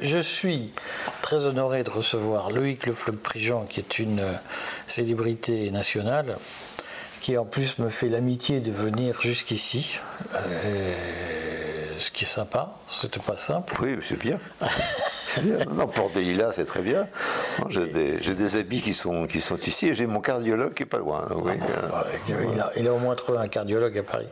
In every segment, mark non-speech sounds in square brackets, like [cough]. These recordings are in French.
je, suis très honoré de recevoir Loïc Le Prigent, qui est une euh, célébrité nationale, qui en plus me fait l'amitié de venir jusqu'ici. Euh, ce qui est sympa, c'était pas simple. Oui, c'est bien. c'est bien. Non, pour des lilas, c'est très bien. J'ai des, des, habits qui sont, qui sont ici et j'ai mon cardiologue qui est pas loin. Oui. Ah, il, a, il, a, au moins trouvé un cardiologue à Paris.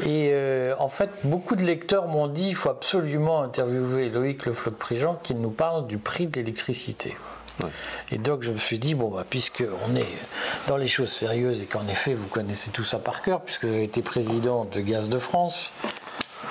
Et euh, en fait, beaucoup de lecteurs m'ont dit qu'il faut absolument interviewer Loïc Le Flotte-Prigent qui nous parle du prix de l'électricité. Et donc je me suis dit, bon, bah, puisqu'on est dans les choses sérieuses et qu'en effet vous connaissez tout ça par cœur, puisque vous avez été président de Gaz de France,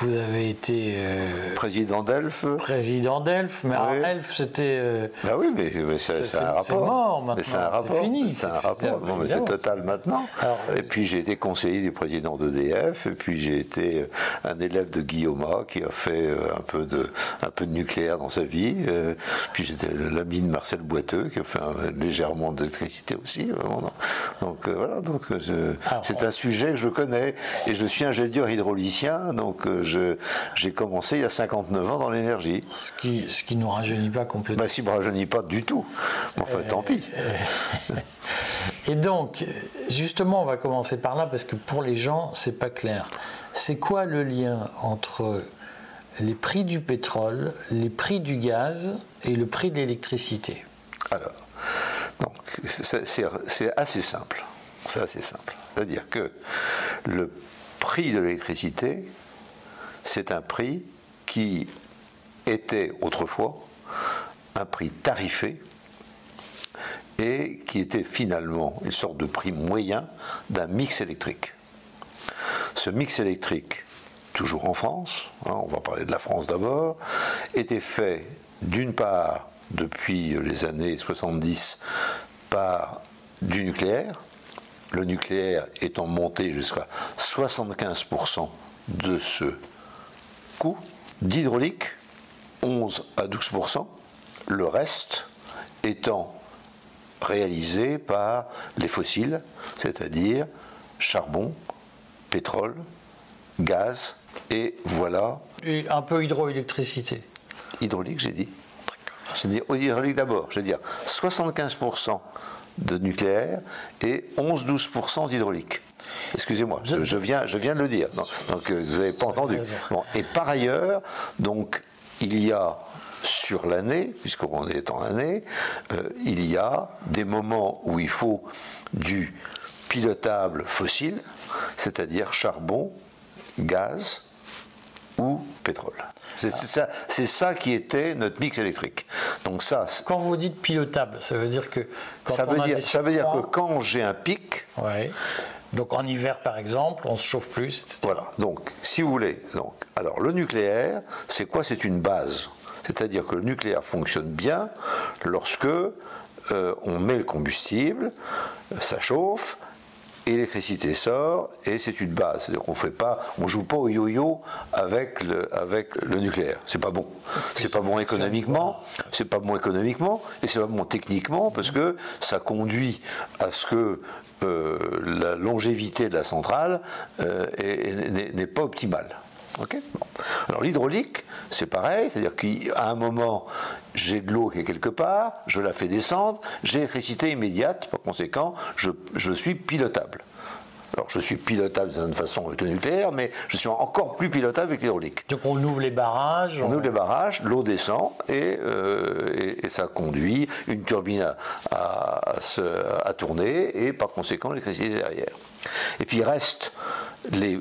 vous avez été. Euh, président d'Elf Président d'Elf, mais oui. Elf c'était. Euh, bah oui, mais, c'est un rapport. C'est mort maintenant. C'est un rapport. fini. C'est un rapport. Non, mais c'est total maintenant. et euh, puis j'ai été conseiller du président d'EDF, et puis j'ai été un élève de Guillaume qui a fait un peu de, un peu de nucléaire dans sa vie. puis j'étais l'ami de Marcel Boiteux, qui a fait légèrement d'électricité aussi. Donc voilà, donc c'est un sujet que je connais, et je suis ingénieur hydraulicien, donc j'ai commencé il y a 59 ans dans l'énergie. Ce qui, ce qui nous rajeunit pas complètement. Bah, si ne me rajeunit pas du tout. Enfin, euh, tant pis. Euh, [laughs] et donc, justement, on va commencer par là parce que pour les gens, c'est pas clair. C'est quoi le lien entre les prix du pétrole, les prix du gaz et le prix de l'électricité? Alors, donc, c'est assez simple. C'est assez simple. C'est-à-dire que le prix de l'électricité c'est un prix qui était autrefois un prix tarifé et qui était finalement une sorte de prix moyen d'un mix électrique. Ce mix électrique, toujours en France, hein, on va parler de la France d'abord, était fait d'une part depuis les années 70 par du nucléaire, le nucléaire étant monté jusqu'à 75% de ce d'hydraulique, 11 à 12% le reste étant réalisé par les fossiles, c'est-à-dire charbon, pétrole, gaz, et voilà. Et un peu hydroélectricité. Hydraulique, j'ai dit. Dit hydraulique d'abord, je veux dire 75% de nucléaire et 11-12% d'hydraulique. Excusez-moi, je, viens, je viens de le dire. donc euh, vous n'avez pas entendu. et par ailleurs, donc il y a sur l'année, puisqu'on est en année, euh, il y a des moments où il faut du pilotable fossile, c'est-à-dire charbon, gaz ou pétrole. C'est ça, ça, qui était notre mix électrique. Donc ça. Quand vous dites pilotable, ça veut dire que ça veut dire, ça veut dire que quand j'ai un pic, ouais. Donc en hiver, par exemple, on se chauffe plus. Voilà. Donc, si vous voulez, donc, alors le nucléaire, c'est quoi? C'est une base. C'est-à-dire que le nucléaire fonctionne bien lorsque euh, on met le combustible, ça chauffe, l'électricité sort et c'est une base. C'est-à-dire qu'on fait pas, on joue pas au yo-yo avec le, avec le nucléaire. C'est pas bon. C'est pas bon économiquement. C'est pas bon économiquement et c'est pas bon techniquement parce que ça conduit à ce que euh, la longévité de la centrale euh, n'est pas optimale. Alors l'hydraulique, c'est pareil, c'est-à-dire qu'à un moment, j'ai de l'eau qui est quelque part, je la fais descendre, j'ai l'électricité immédiate, par conséquent, je, je suis pilotable. Alors je suis pilotable d'une façon avec le nucléaire, mais je suis encore plus pilotable avec l'hydraulique. Donc on ouvre les barrages On, ouvre les barrages, l'eau descend euh, et, ça conduit une turbine à, à, tourner et par conséquent l'électricité derrière. Et puis il reste les,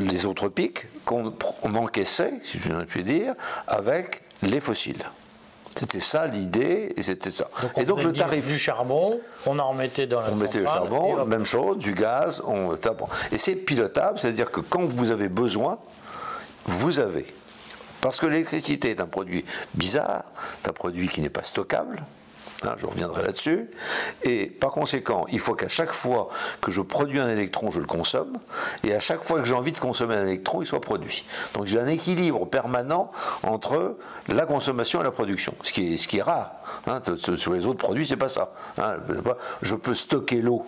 les autres pics qu'on encaissait, si je puis dire, avec les fossiles. C'était ça l'idée, et c'était ça. et donc le tarif du charbon, on en remettait dans la On mettait le charbon, même chose, du gaz, on Et c'est pilotable, c'est-à-dire que quand vous avez besoin, vous avez. Parce que l'électricité est un produit bizarre, c'est un produit qui n'est pas stockable, Hein, je reviendrai là-dessus. Et par conséquent, il faut qu'à chaque fois que je produis un électron, je le consomme, et à chaque fois que j'ai envie de consommer un électron, il soit produit. Donc j'ai un équilibre permanent entre la consommation et la production, ce qui est, rare. Hein. sur les autres produits, c'est pas ça. Hein. Je peux stocker l'eau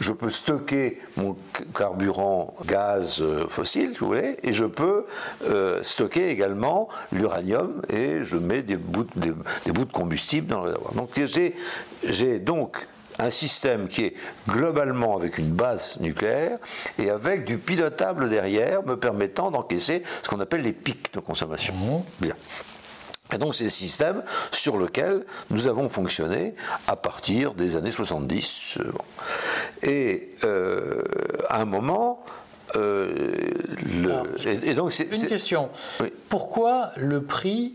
je peux stocker mon carburant gaz euh, fossile, vous voulez, et je peux euh, stocker également l'uranium et je mets des bouts, des, bouts de combustible dans le réservoir. Donc j'ai donc un système qui est globalement avec une base nucléaire et avec du pilotable derrière me permettant d'encaisser ce qu'on appelle les pics de consommation. Mmh. Bien. Et donc c'est le système sur lequel nous avons fonctionné à partir des années 70. Euh, et euh, à un moment, euh, et, donc c'est une question. Pourquoi le prix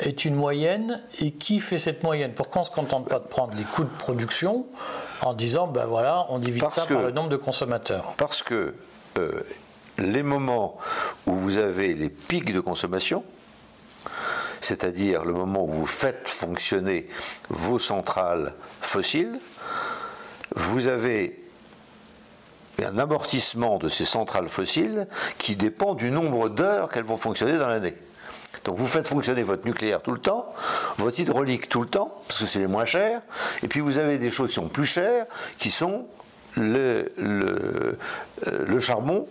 est une moyenne et qui fait cette moyenne? Pourquoi on ne se contente pas de prendre les coûts de production en disant ben voilà, on divise ça par le nombre de consommateurs Parce que les moments où vous avez les pics de consommation, c'est-à-dire le moment où vous faites fonctionner vos centrales fossiles, vous avez un amortissement de ces centrales fossiles qui dépend du nombre d'heures qu'elles vont fonctionner dans l'année. Donc vous faites fonctionner votre nucléaire tout le temps, votre hydraulique tout le temps, parce que c'est les moins chers, et puis vous avez des choses qui sont plus chères, qui sont le, euh, charbon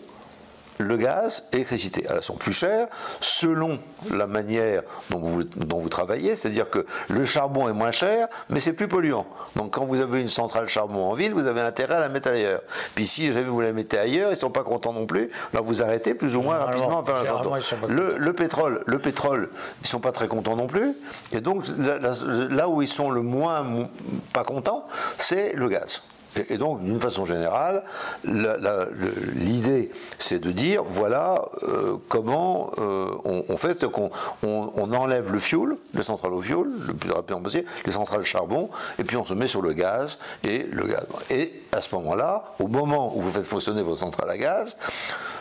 le gaz et l'électricité. Elles sont plus chères selon la manière dont vous, dont vous travaillez, c'est-à-dire que le charbon est moins cher, mais c'est plus polluant. Donc quand vous avez une centrale charbon en ville, vous avez intérêt à la mettre ailleurs. Puis si jamais vous la mettez ailleurs, ils ne sont pas contents non plus, là vous arrêtez plus ou moins rapidement. le, le, pétrole, le pétrole, ils ne sont pas très contents non plus. Et donc là où ils sont le moins pas contents, c'est le gaz. Et, donc, d'une façon générale, l'idée, c'est de dire, voilà euh, comment euh, on, fait qu'on on, enlève le fioul, les centrales au fioul, le plus rapidement possible, les centrales charbon, et puis on se met sur le gaz et le gaz. Et à ce moment-là, au moment où vous faites fonctionner vos centrales à gaz,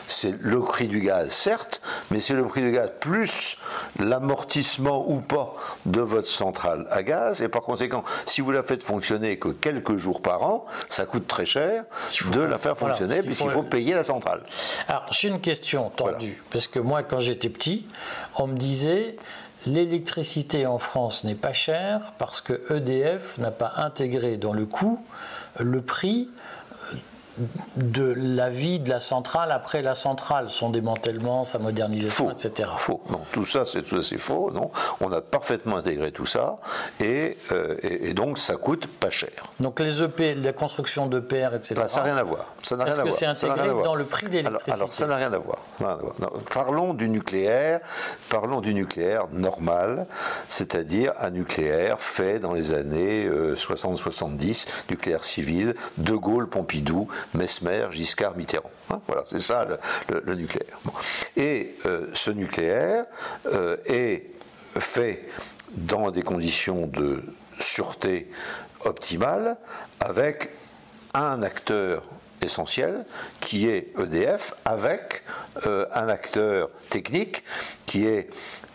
c'est le prix du gaz, certes, mais c'est le prix du gaz plus l'amortissement ou pas de votre centrale à gaz. Et par conséquent, si vous la faites fonctionner que quelques jours par an, ça coûte très cher de la faire fonctionner puisqu'il faut, payer la centrale. Alors, j'ai une question tendue, parce que moi, quand j'étais petit, on me disait l'électricité en France n'est pas chère parce que EDF n'a pas intégré dans le coût le prix de la vie de la centrale après la centrale, son démantèlement, sa modernisation, etc. Faux. Non, tout ça, c'est tout c'est faux. Non, on a parfaitement intégré tout ça, et, euh, et, donc ça coûte pas cher. Donc les EP, la construction d'EPR, etc. ça n'a rien à voir. Ça n'a rien à voir. c'est intégré dans le prix de l'électricité alors, ça n'a rien à voir. parlons du nucléaire. Parlons du nucléaire normal, c'est-à-dire un nucléaire fait dans les années 60-70, euh, nucléaire civil, De Gaulle, Pompidou, Mesmer, Giscard, Mitterrand. Hein, voilà, c'est ça le, nucléaire. Et euh, ce nucléaire euh, est fait dans des conditions de sûreté optimales avec un acteur essentiel qui est EDF avec euh, un acteur technique qui est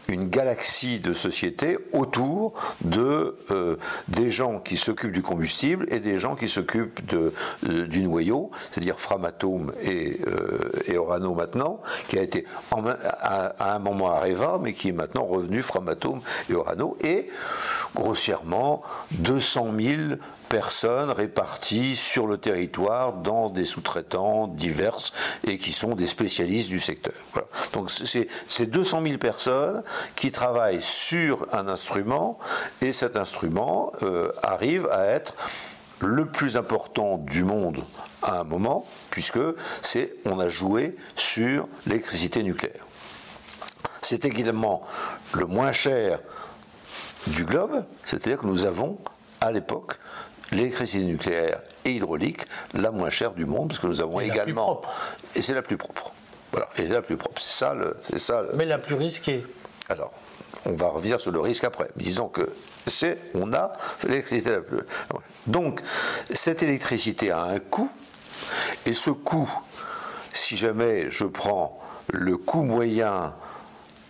une galaxie de sociétés autour de, euh, des gens qui s'occupent du combustible et des gens qui s'occupent de, euh, du noyau, c'est-à-dire Framatome et, euh, et, Orano maintenant, qui a été à, un moment Areva, mais qui est maintenant revenu Framatome et Orano, et grossièrement 200 000 personnes réparties sur le territoire dans des sous-traitants divers et qui sont des spécialistes du secteur. Donc c'est 200 000 personnes qui travaillent sur un instrument et cet instrument euh, arrive à être le plus important du monde à un moment, puisque c'est on a joué sur l'électricité nucléaire. C'est également le moins cher du globe, c'est-à-dire que nous avons à l'époque l'électricité nucléaire et hydraulique la moins chère du monde, parce que nous avons également. Et c'est la plus propre. Voilà, et c'est la plus propre. C'est ça le. Ça Mais la plus risquée. Alors, on va revenir sur le risque après. Disons que c'est, on a l'électricité la plus. Donc, cette électricité a un coût, et ce coût, si jamais je prends le coût moyen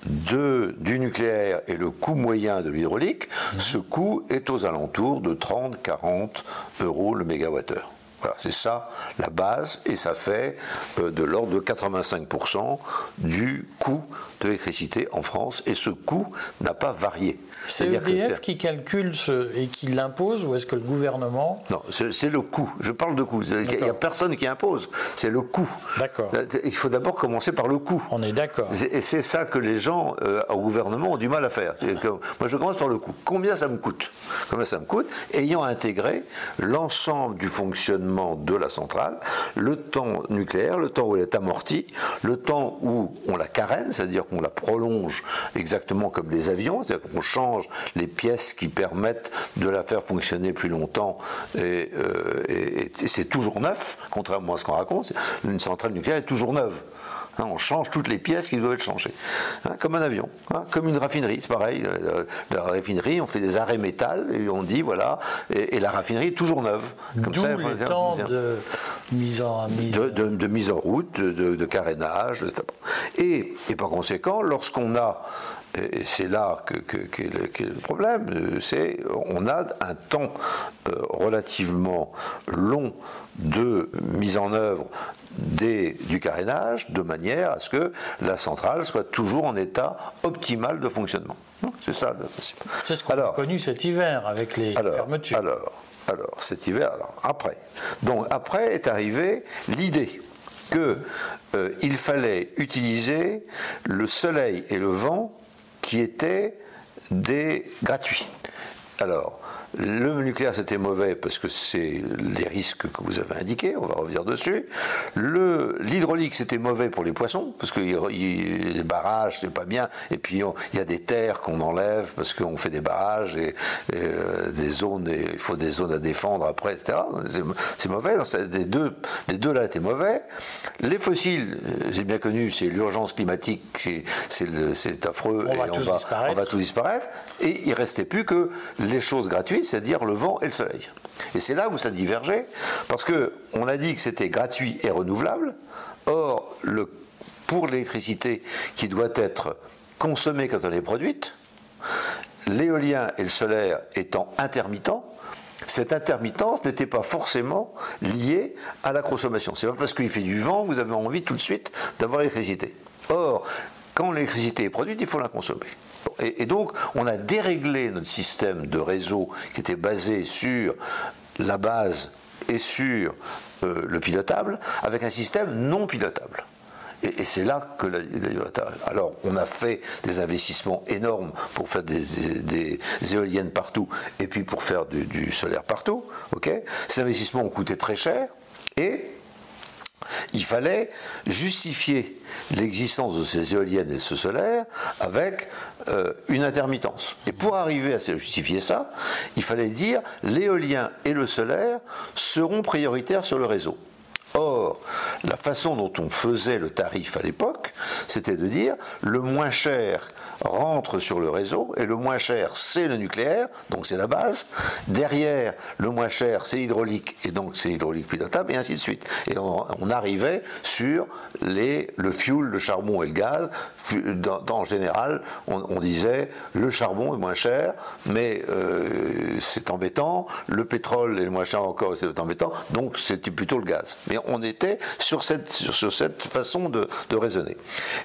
de, du nucléaire et le coût moyen de l'hydraulique, mhm. ce coût est aux alentours de 30-40 euros le mégawattheure. Voilà, c'est ça la base, et ça fait euh, de l'ordre de 85% du coût de l'électricité en France, et ce coût n'a pas varié. C'est EDF qui calcule ce, et qui l'impose, ou est-ce que le gouvernement Non, c'est le coût. Je parle de coût. Il n'y a personne qui impose, c'est le coût. D'accord. Il faut d'abord commencer par le coût. On est d'accord. Et c'est ça que les gens euh, au gouvernement ont du mal à faire. Que, moi, je commence par le coût. Combien ça me coûte? Combien ça me coûte? Ayant intégré l'ensemble du fonctionnement de la centrale, le temps nucléaire, le temps où elle est amortie, le temps où on la carène, c'est-à-dire qu'on la prolonge exactement comme les avions, c'est-à-dire qu'on change les pièces qui permettent de la faire fonctionner plus longtemps et, euh, et c'est toujours neuf, contrairement à ce qu'on raconte, une centrale nucléaire est toujours neuve. Hein, on change toutes les pièces qui doivent être changées. Hein, comme un avion, hein, comme une raffinerie, c'est pareil. Euh, la, raffinerie, on fait des arrêts métal et on dit voilà, et, la raffinerie est toujours neuve. Comme ça, temps de mise en, de, mise en route, de, carénage. Et, et par conséquent, lorsqu'on a et c'est là que, que, le, problème, euh, c'est on a un temps euh, relativement long de mise en œuvre des, du carénage de manière à ce que la centrale soit toujours en état optimal de fonctionnement. C'est ça le principe. C'est ce qu'on a connu cet hiver avec les fermetures. Alors, alors, cet hiver, alors, après. Donc après est arrivée l'idée qu'il euh, fallait utiliser le soleil et le vent qui étaient des gratuits. Alors, le nucléaire, c'était mauvais parce que c'est les risques que vous avez indiqués, on va revenir dessus. L'hydraulique, c'était mauvais pour les poissons parce que les barrages, c'est pas bien. Et puis, il y a des terres qu'on enlève parce qu'on fait des barrages et, euh, des zones, et il faut des zones à défendre après, etc. C'est mauvais. Les deux, les deux là étaient mauvais. Les fossiles, j'ai bien connu, c'est l'urgence climatique, c'est affreux on et va on, va, on va tout disparaître. Et il restait plus que les choses gratuites c'est-à-dire le vent et le soleil. Et c'est là où ça divergeait, parce qu'on a dit que c'était gratuit et renouvelable. Or, pour l'électricité qui doit être consommée quand elle est produite, l'éolien et le solaire étant intermittents, cette intermittence n'était pas forcément liée à la consommation. C'est pas parce qu'il fait du vent, vous avez envie tout de suite d'avoir l'électricité. Or, quand l'électricité est produite, il faut la consommer. Et, donc, on a déréglé notre système de réseau qui était basé sur la base et sur euh, le pilotable, avec un système non pilotable. Et, c'est là que la, Alors, on a fait des investissements énormes pour faire des, éoliennes partout et puis pour faire du, solaire partout. Ces investissements ont coûté très cher et il fallait justifier l'existence de ces éoliennes et de ce solaire avec euh, une intermittence. Et pour arriver à justifier ça, il fallait dire l'éolien et le solaire seront prioritaires sur le réseau. Or, la façon dont on faisait le tarif à l'époque, c'était de dire le moins cher rentre sur le réseau et le moins cher c'est le nucléaire, donc c'est la base. Derrière, le moins cher c'est hydraulique et donc c'est hydraulique pilotable et ainsi de suite. Et on, arrivait sur le fuel, le charbon et le gaz. En général, on, disait le charbon est moins cher, mais euh, c'est embêtant. Le pétrole est moins cher encore, c'est embêtant. Donc c'était plutôt le gaz. Mais on était sur cette, façon de, de raisonner.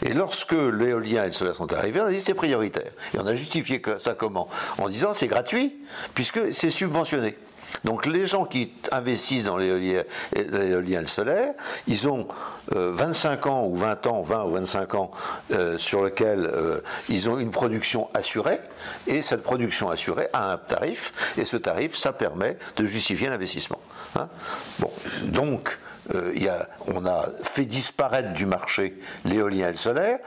Et lorsque l'éolien et le solaire sont arrivés, on a dit c'est prioritaire. Et on a justifié ça comment? En disant c'est gratuit, puisque c'est subventionné. Donc les gens qui investissent dans l'éolien et le solaire, ils ont 25 euh, ans ou 20 ans, 20 ou 25 ans euh, sur lequel euh, ils ont une production assurée, et cette production assurée a un tarif, et ce tarif, ça permet de justifier l'investissement. Hein. bon, donc on a fait disparaître du marché l'éolien et le solaire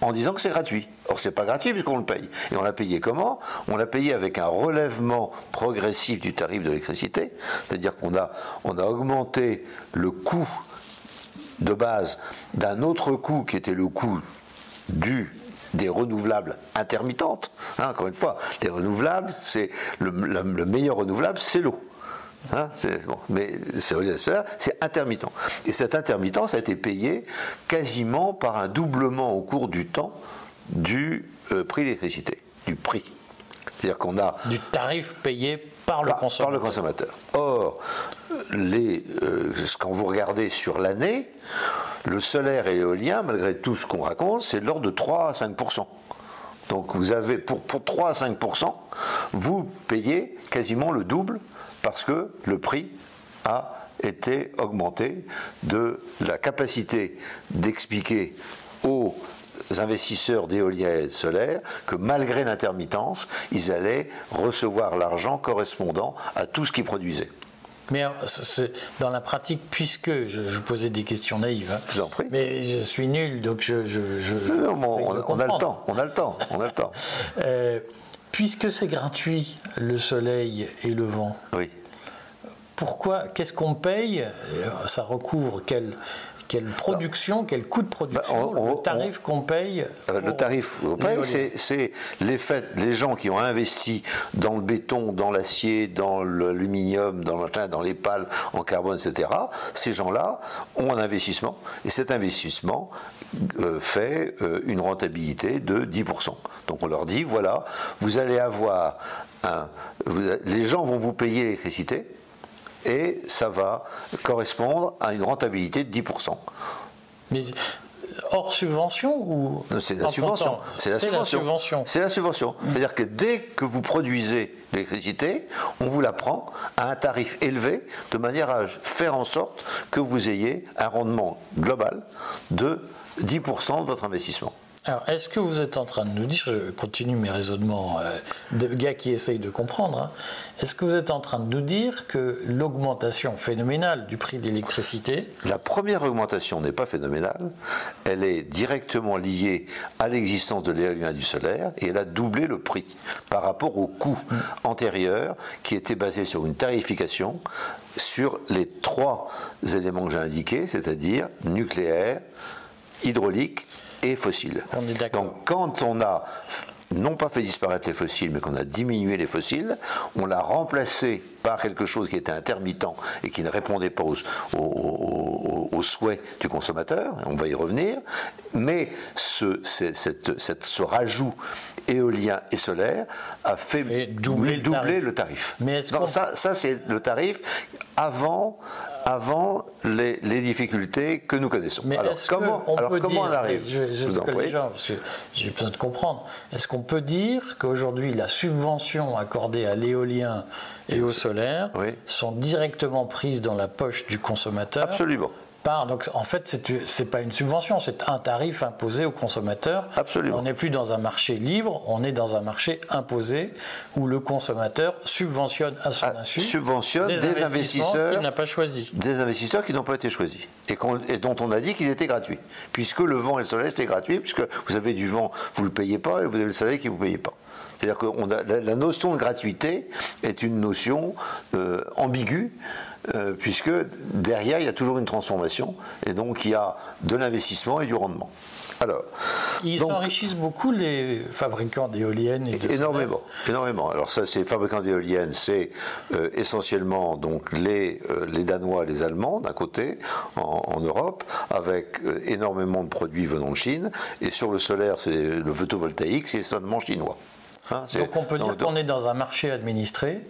en disant que c'est gratuit. Or, c'est pas gratuit puisqu'on le paye. Et on l'a payé comment? On l'a payé avec un relèvement progressif du tarif de l'électricité, c'est-à-dire qu'on a, on a augmenté le coût de base d'un autre coût qui était le coût du des renouvelables intermittentes. Hein, encore une fois, les renouvelables, c'est le meilleur renouvelable, c'est l'eau. Hein, bon, mais c'est intermittent. Et cette intermittence a été payée quasiment par un doublement au cours du temps du euh, prix de l'électricité, du prix. C'est-à-dire qu'on a du tarif payé par le consommateur. Par le consommateur. Or, les, euh, quand vous regardez sur l'année, le solaire et l'éolien, malgré tout ce qu'on raconte, c'est de l'ordre de 3 à 5% donc vous avez pour, pour 3 à 5% vous payez quasiment le double parce que le prix a été augmenté de la capacité d'expliquer aux investisseurs d'éolien et de solaire que malgré l'intermittence, ils allaient recevoir l'argent correspondant à tout ce qu'ils produisaient. Mais dans la pratique, puisque je, posais des questions naïves, hein, je vous en prie. mais je suis nul, donc je. on, a le temps, on a le temps, on a le temps. [laughs] Euh, puisque c'est gratuit, le soleil et le vent. Oui. Pourquoi Qu'est-ce qu'on paye? Ça recouvre quel? Quelle production, quel coût de production, bah, le tarif qu'on paye euh, Le tarif qu'on paye, c'est les, les gens qui ont investi dans le béton, dans l'acier, dans l'aluminium, dans, dans les pales en carbone, etc. Ces gens-là ont un investissement et cet investissement euh, fait euh, une rentabilité de 10%. Donc on leur dit, voilà, vous allez avoir un... les gens vont vous payer l'électricité, et ça va correspondre à une rentabilité de 10%. Mais hors subvention ou C'est la, subvention. C'est la, subvention. C'est la subvention. C'est-à-dire que dès que vous produisez l'électricité, on vous la prend à un tarif élevé de manière à faire en sorte que vous ayez un rendement global de 10% de votre investissement. Alors, est-ce que vous êtes en train de nous dire, je continue mes raisonnements euh, de gars qui essayent de comprendre, hein, est-ce que vous êtes en train de nous dire que l'augmentation phénoménale du prix de l'électricité... La première augmentation n'est pas phénoménale, elle est directement liée à l'existence de l'éolien et du solaire, et elle a doublé le prix par rapport au coût antérieur qui était basé sur une tarification sur les trois éléments que j'ai indiqués, c'est-à-dire nucléaire, hydraulique et fossiles. Donc quand on a non pas fait disparaître les fossiles, mais qu'on a diminué les fossiles, on l'a remplacé par quelque chose qui était intermittent et qui ne répondait pas aux, souhaits du consommateur, on va y revenir, mais ce, ce rajout éolien et solaire a fait, doubler, le tarif. Mais ça, ça c'est le tarif avant, avant les, difficultés que nous connaissons. Mais alors, comment, on, alors comment on arrive je, je, vous en prie. parce que j'ai besoin de comprendre. Est-ce qu'on peut dire qu'aujourd'hui la subvention accordée à l'éolien et au solaire sont directement prises dans la poche du consommateur Absolument. Donc en fait, ce n'est pas une subvention, c'est un tarif imposé aux consommateurs. Absolument. On n'est plus dans un marché libre, on est dans un marché imposé où le consommateur subventionne à son ah, insu subventionne des, investisseurs qu'il n'a pas choisi. Des investisseurs qui n'ont pas été choisis et, et, dont on a dit qu'ils étaient gratuits. Puisque le vent et le soleil c'était gratuit, puisque vous avez du vent, vous ne le payez pas, et vous avez le soleil qui ne vous payez pas. C'est-à-dire que la, notion de gratuité est une notion euh, ambiguë euh, puisque derrière, il y a toujours une transformation, et donc il y a de l'investissement et du rendement. Alors, Ils s'enrichissent beaucoup, les fabricants d'éoliennes et Énormément, énormément. Alors ça, c'est fabricants d'éoliennes, c'est euh, essentiellement donc les, euh, les Danois, les Allemands d'un côté, en, Europe, avec énormément de produits venant de Chine, et sur le solaire, c'est le photovoltaïque, c'est seulement chinois. Hein, donc on peut dire qu'on est dans un marché administré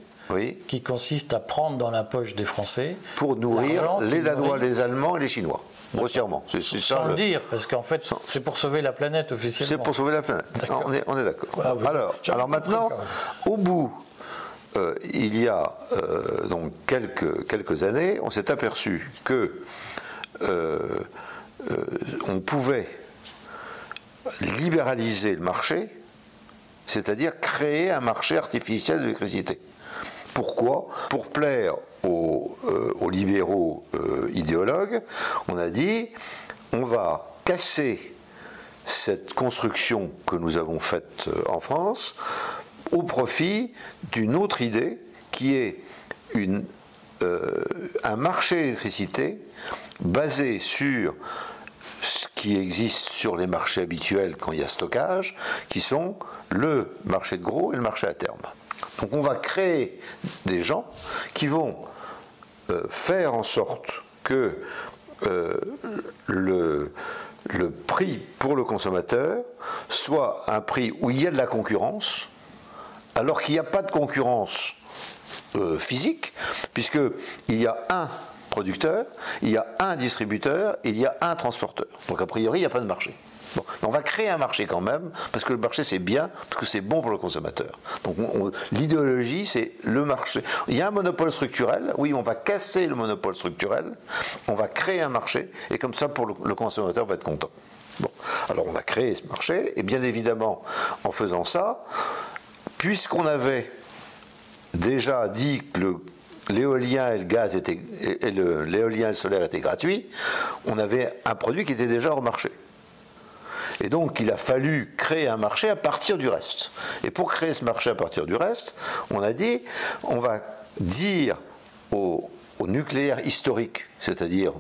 qui consiste à prendre dans la poche des Français pour nourrir les Danois, les Allemands et les Chinois. Grossièrement, c'est. Sans le dire, parce qu'en fait, c'est pour sauver la planète officiellement. C'est pour sauver la planète. On est, on est d'accord. Ah alors, alors maintenant, au bout, euh, il y a euh, donc quelques, quelques années, on s'est aperçu que euh, on pouvait libéraliser le marché, c'est-à-dire créer un marché artificiel de l'électricité. Pourquoi? Pour plaire aux, euh, libéraux euh, idéologues, on a dit on va casser cette construction que nous avons faite euh, en France au profit d'une autre idée qui est une, un marché d'électricité basé sur ce qui existe sur les marchés habituels quand il y a stockage, qui sont le marché de gros et le marché à terme. Donc on va créer des gens qui vont euh, faire en sorte que euh, le, prix pour le consommateur soit un prix où il y a de la concurrence alors qu'il n'y a pas de concurrence euh, physique, puisqu'il y a un producteur, il y a un distributeur, il y a un transporteur. Donc a priori, il n'y a pas de marché. On va créer un marché quand même, parce que le marché c'est bien, parce que c'est bon pour le consommateur. Donc l'idéologie c'est le marché. Il y a un monopole structurel, oui, on va casser le monopole structurel, on va créer un marché, et comme ça pour le, consommateur va être content. Bon, alors on a créé ce marché, et bien évidemment, en faisant ça, puisqu'on avait déjà dit que l'éolien et le gaz étaient, le solaire étaient gratuits, on avait un produit qui était déjà au marché. Et donc, il a fallu créer un marché à partir du reste. Et pour créer ce marché à partir du reste, on a dit, on va dire au, nucléaire historique, c'est-à-dire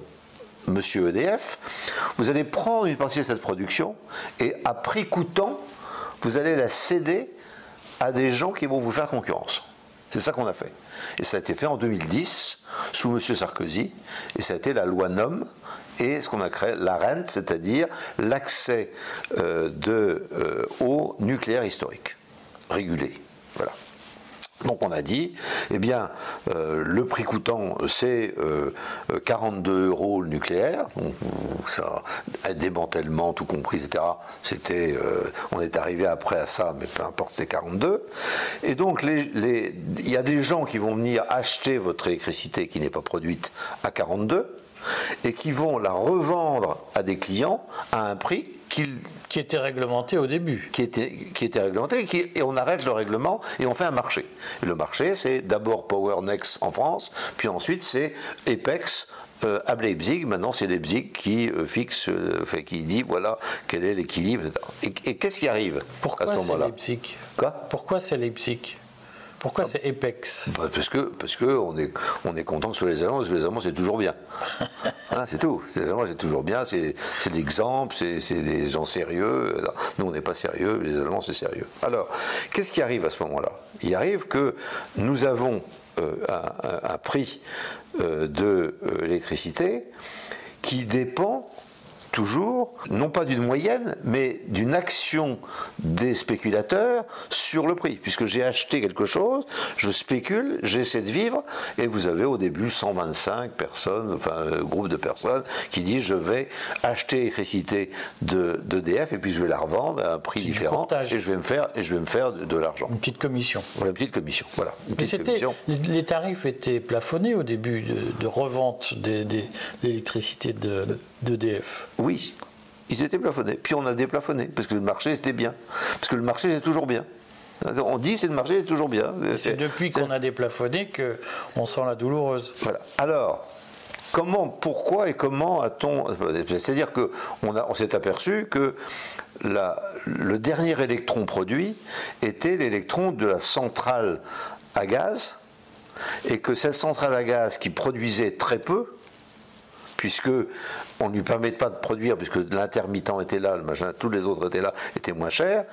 Monsieur EDF, vous allez prendre une partie de cette production et à prix coûtant, vous allez la céder à des gens qui vont vous faire concurrence. C'est ça qu'on a fait. Et ça a été fait en 2010 sous M. Sarkozy, et ça a été la loi NOM, et ce qu'on a créé la rente, c'est-à-dire l'accès euh, euh, au nucléaire historique, régulé. Voilà. Donc on a dit, eh bien, euh, le prix coûtant, c'est 42 euros le nucléaire, donc ça, démantèlement, tout compris, etc. C'était, on est arrivé après à ça, mais peu importe, c'est 42. Et donc, il y a des gens qui vont venir acheter votre électricité qui n'est pas produite à 42 et qui vont la revendre à des clients à un prix qui était réglementé au début. Qui était, qui était réglementé, et, on arrête le règlement et on fait un marché. le marché, c'est d'abord PowerNext en France, puis ensuite c'est Apex euh, à Leipzig. Maintenant, c'est Leipzig qui euh, fixe, euh, qui dit voilà quel est l'équilibre. Et, et qu'est-ce qui arrive Pourquoi à ce moment-là? Quoi? Pourquoi c'est Leipzig? Pourquoi c'est Apex bah, Parce que parce que on est on est content que ce soit les Allemands, parce que les Allemands c'est toujours bien. [laughs] Hein, c'est tout. Les Allemands c'est toujours bien. C'est l'exemple. C'est des gens sérieux. Nous on n'est pas sérieux. Les Allemands c'est sérieux. Alors qu'est-ce qui arrive à ce moment-là? Il arrive que nous avons euh, un, prix euh, de euh, l'électricité qui dépend toujours, non pas d'une moyenne, mais d'une action des spéculateurs sur le prix. Puisque j'ai acheté quelque chose, je spécule, j'essaie de vivre, et vous avez au début 125 personnes, enfin un groupe de personnes, qui disent je vais acheter l'électricité d'EDF et puis je vais la revendre à un prix différent et je vais me faire et je vais me faire de, l'argent. Une petite commission. Voilà, une petite commission. Voilà. les tarifs étaient plafonnés au début de, revente des, d'électricité d'EDF. Oui, ils étaient plafonnés. Puis on a déplafonné, parce que le marché c'était bien. Parce que le marché c'est toujours bien. On dit c'est le marché c'est toujours bien. C'est depuis qu'on a déplafonné qu'on sent la douloureuse. Voilà. Alors, comment, pourquoi et comment a-t-on. C'est-à-dire qu'on on, s'est aperçu que le dernier électron produit était l'électron de la centrale à gaz, et que cette centrale à gaz qui produisait très peu, puisque on ne lui permet pas de produire, puisque l'intermittent était là, le machin, tous les autres étaient là, était moins cher.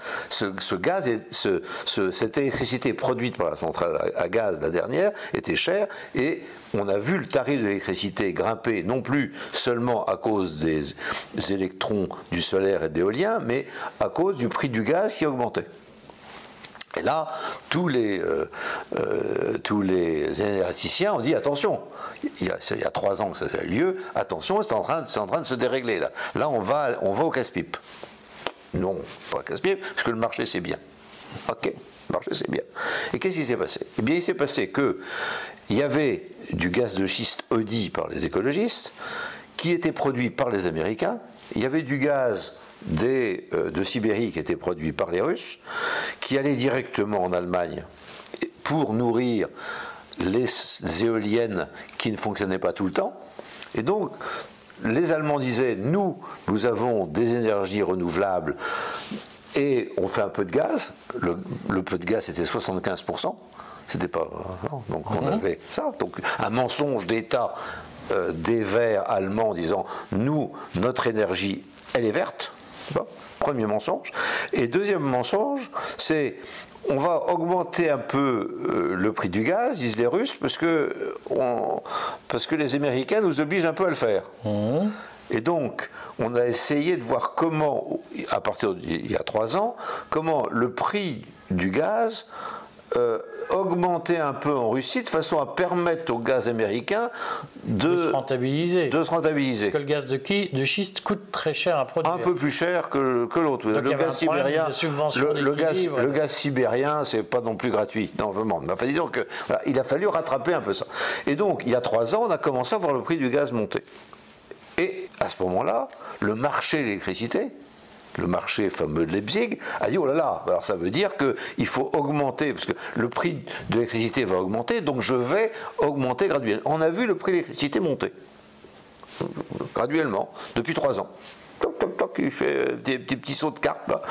Gaz, cette électricité produite par la centrale à, gaz, la dernière, était chère, et on a vu le tarif de l'électricité grimper, non plus seulement à cause des électrons du solaire et de mais à cause du prix du gaz qui augmentait. Et là, tous les, euh, euh, tous les énergéticiens ont dit attention, il y, a, trois ans que ça a eu lieu, attention, c'est en, train, en train de se dérégler là. Là, on va, on va au casse-pipe. Non, pas casse-pipe, parce que le marché c'est bien. Ok, le marché c'est bien. Et qu'est-ce qui s'est passé? Eh bien, il s'est passé que il y avait du gaz de schiste Audi par les écologistes, qui était produit par les Américains. Il y avait du gaz des, euh, de Sibérie qui étaient produits par les Russes, qui allaient directement en Allemagne pour nourrir les éoliennes qui ne fonctionnaient pas tout le temps. Et donc, les Allemands disaient, nous, nous avons des énergies renouvelables et on fait un peu de gaz. Le, peu de gaz, c'était 75%. C'était pas. Donc on avait ça. Donc un mensonge d'État euh, des Verts allemands disant, nous, notre énergie, elle est verte. Premier mensonge. Et deuxième mensonge, c'est on va augmenter un peu euh, le prix du gaz, disent les Russes, parce que, parce que les Américains nous obligent un peu à le faire. Mmh. Et donc, on a essayé de voir comment, à partir d'il y a trois ans, comment le prix du gaz euh, augmenter un peu en Russie de façon à permettre au gaz américain de, de se rentabiliser. De se rentabiliser. Parce que le gaz de, de, schiste coûte très cher à produire. Un peu plus cher que, que l'autre. Le gaz sibérien, le, le, gaz, le gaz sibérien, c'est pas non plus gratuit. Non, vraiment. Enfin, disons que voilà, il a fallu rattraper un peu ça. Et donc, il y a trois ans, on a commencé à voir le prix du gaz monter. Et à ce moment-là, le marché de l'électricité, le marché fameux de Leipzig, a dit oh là là, alors ça veut dire qu'il faut augmenter, parce que le prix de l'électricité va augmenter, donc je vais augmenter graduellement. On a vu le prix de l'électricité monter, graduellement, depuis trois ans toc, toc, toc, il fait des, des, petits sauts de carpe. Là.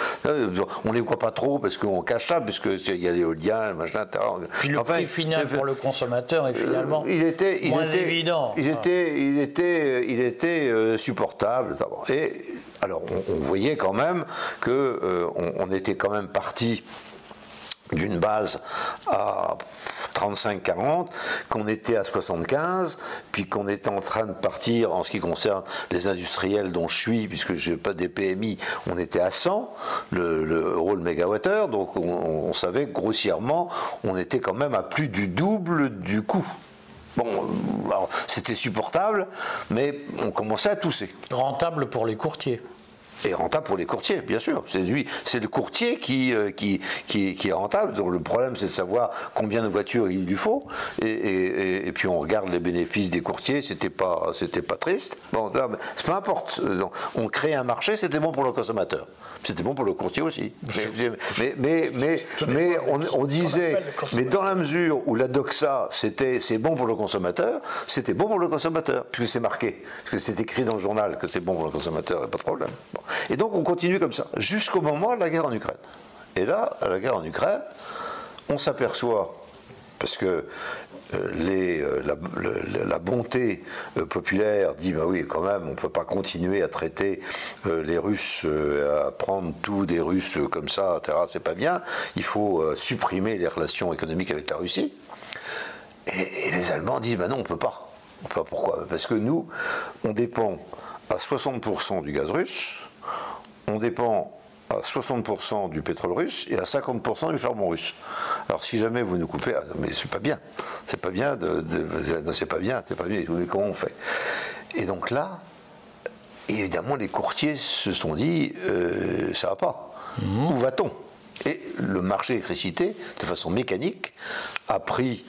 On ne les voit pas trop parce qu'on cache ça, parce qu'il y a l'éolien, machin, etc. Puis le enfin, prix final pour le consommateur est finalement il était, il moins était, évident. Il était, il était, il était euh, supportable. Et alors, on, on, voyait quand même que euh, on, on, était quand même parti d'une base à 35-40, qu'on était à 75, puis qu'on était en train de partir en ce qui concerne les industriels dont je suis, puisque je n'ai pas des PMI, on était à 100, le, le rôle mégawattheure, donc on, on, savait grossièrement, on était quand même à plus du double du coût. Bon, c'était supportable, mais on commençait à tousser. Rentable pour les courtiers et rentable pour les courtiers, bien sûr. C'est lui, c'est le courtier qui, euh, qui, qui, qui, est rentable. Donc le problème, c'est de savoir combien de voitures il lui faut. Et, et, et, puis on regarde les bénéfices des courtiers. C'était pas, c'était pas triste. Bon, peu importe. On crée un marché, c'était bon pour le consommateur. C'était bon pour le courtier aussi. Mais, mais, mais, mais, on, on, disait, mais dans la mesure où la doxa, c'était, c'est bon pour le consommateur, c'était bon pour le consommateur, puisque c'est marqué, puisque c'est écrit dans le journal que c'est bon pour le consommateur, pas de problème. Bon. Et donc on continue comme ça, jusqu'au moment de la guerre en Ukraine. Et là, à la guerre en Ukraine, on s'aperçoit, parce que euh, euh, la, bonté euh, populaire dit bah oui quand même on ne peut pas continuer à traiter les Russes à prendre tout des Russes comme ça etc c'est pas bien. Il faut supprimer les relations économiques avec la Russie. Et, les Allemands disent bah non on on peut pas. Pourquoi? Parce que nous on dépend à 60% du gaz russe on dépend à 60% du pétrole russe et à 50% du charbon russe. Alors si jamais vous nous coupez, ah, non, mais c'est pas bien, c'est pas bien, de, de non, c'est pas bien, c'est pas bien, mais comment on fait? Et donc là, évidemment, les courtiers se sont dit, euh, ça va pas. Mmh. Où va-t-on? Et le marché électricité, de façon mécanique, a pris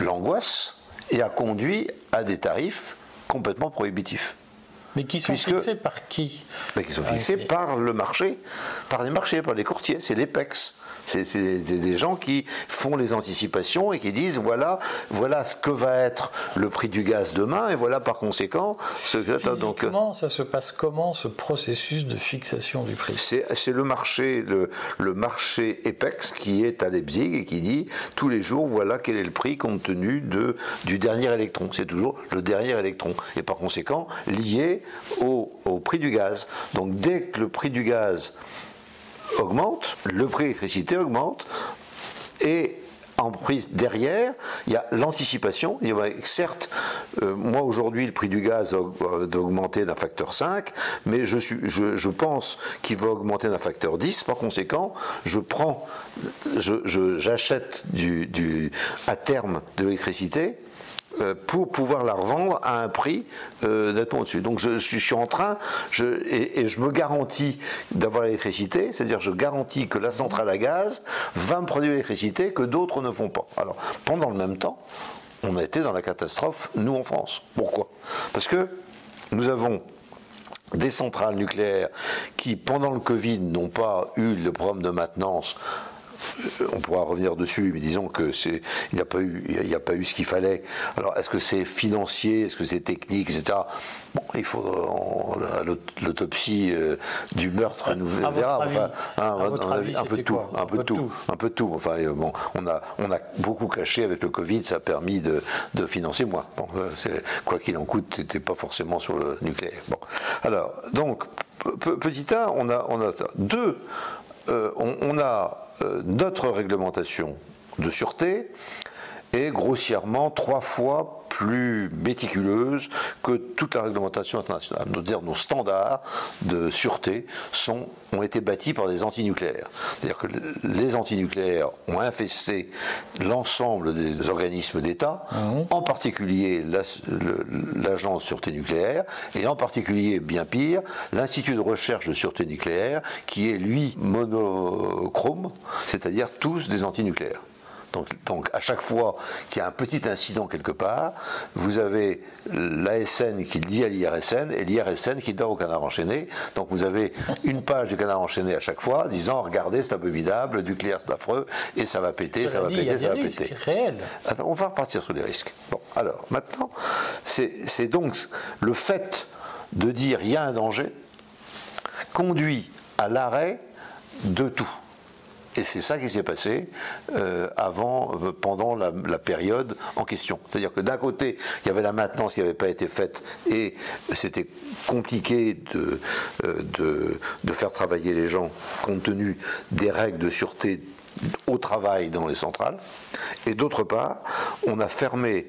l'angoisse et a conduit à des tarifs complètement prohibitifs. Mais qui sont Puisque, fixés par qui mais Qui sont fixés ah, par le marché, par les marchés, par les courtiers, c'est l'EPEX. C'est des gens qui font les anticipations et qui disent voilà, voilà ce que va être le prix du gaz demain et voilà par conséquent ce que donc ça se passe comment ce processus de fixation du prix? C'est le marché le, le, marché Epex qui est à Leipzig et qui dit tous les jours voilà quel est le prix compte tenu de du dernier électron. C'est toujours le dernier électron et par conséquent lié au, au prix du gaz. Donc dès que le prix du gaz augmente, le prix de l'électricité augmente, et en prise derrière, il y a l'anticipation. Certes, euh, moi aujourd'hui, le prix du gaz a augmenté d'un facteur 5, mais je, pense qu'il va augmenter d'un facteur 10. Par conséquent, je prends, j'achète du, du, à terme de l'électricité euh, pour pouvoir la revendre à un prix euh, nettement au-dessus. Donc je, suis en train, et, et je me garantis d'avoir l'électricité, c'est-à-dire je garantis que la centrale à gaz va me produire l'électricité que d'autres ne font pas. Alors pendant le même temps, on a été dans la catastrophe, nous en France. Pourquoi? Parce que nous avons des centrales nucléaires qui, pendant le Covid, n'ont pas eu le problème de maintenance on pourra revenir dessus, mais disons que c'est, il n'y a pas eu, il n'y a pas eu ce qu'il fallait. Alors, est-ce que c'est financier, est-ce que c'est technique, etc. Bon, il faut l'autopsie euh, du meurtre nous verra. Enfin, hein, avis, un peu de tout, un peu de tout, un peu de tout. Enfin, euh, bon, on a, on a beaucoup caché avec le Covid, ça a permis de, de financer moins. Bon, euh, quoi qu'il en coûte, c'était pas forcément sur le nucléaire. Bon, alors, donc, petit A, on a, on a deux. Euh, on, on, a notre réglementation de sûreté est grossièrement trois fois plus méticuleuse que toute la réglementation internationale. Nos, nos standards de sûreté sont, ont été bâtis par des antinucléaires. C'est-à-dire que les antinucléaires ont infesté l'ensemble des organismes d'État, mmh. en particulier l'Agence de sûreté nucléaire, et en particulier, bien pire, l'Institut de recherche de sûreté nucléaire, qui est lui monochrome, c'est-à-dire tous des antinucléaires. Donc, à chaque fois qu'il y a un petit incident quelque part, vous avez l'ASN qui le dit à l'IRSN et l'IRSN qui dort au canard enchaîné. Donc vous avez une page du canard enchaîné à chaque fois disant regardez c'est abominable, le nucléaire c'est affreux et ça va péter, ça va péter, ça va péter. on va repartir sur les risques. Bon, alors maintenant, c'est donc le fait de dire il y a un danger conduit à l'arrêt de tout. Et c'est ça qui s'est passé euh, avant, euh, pendant la, période en question. C'est-à-dire que d'un côté, il y avait la maintenance qui n'avait pas été faite et c'était compliqué de, euh, de, de, faire travailler les gens compte tenu des règles de sûreté au travail dans les centrales. Et d'autre part, on a fermé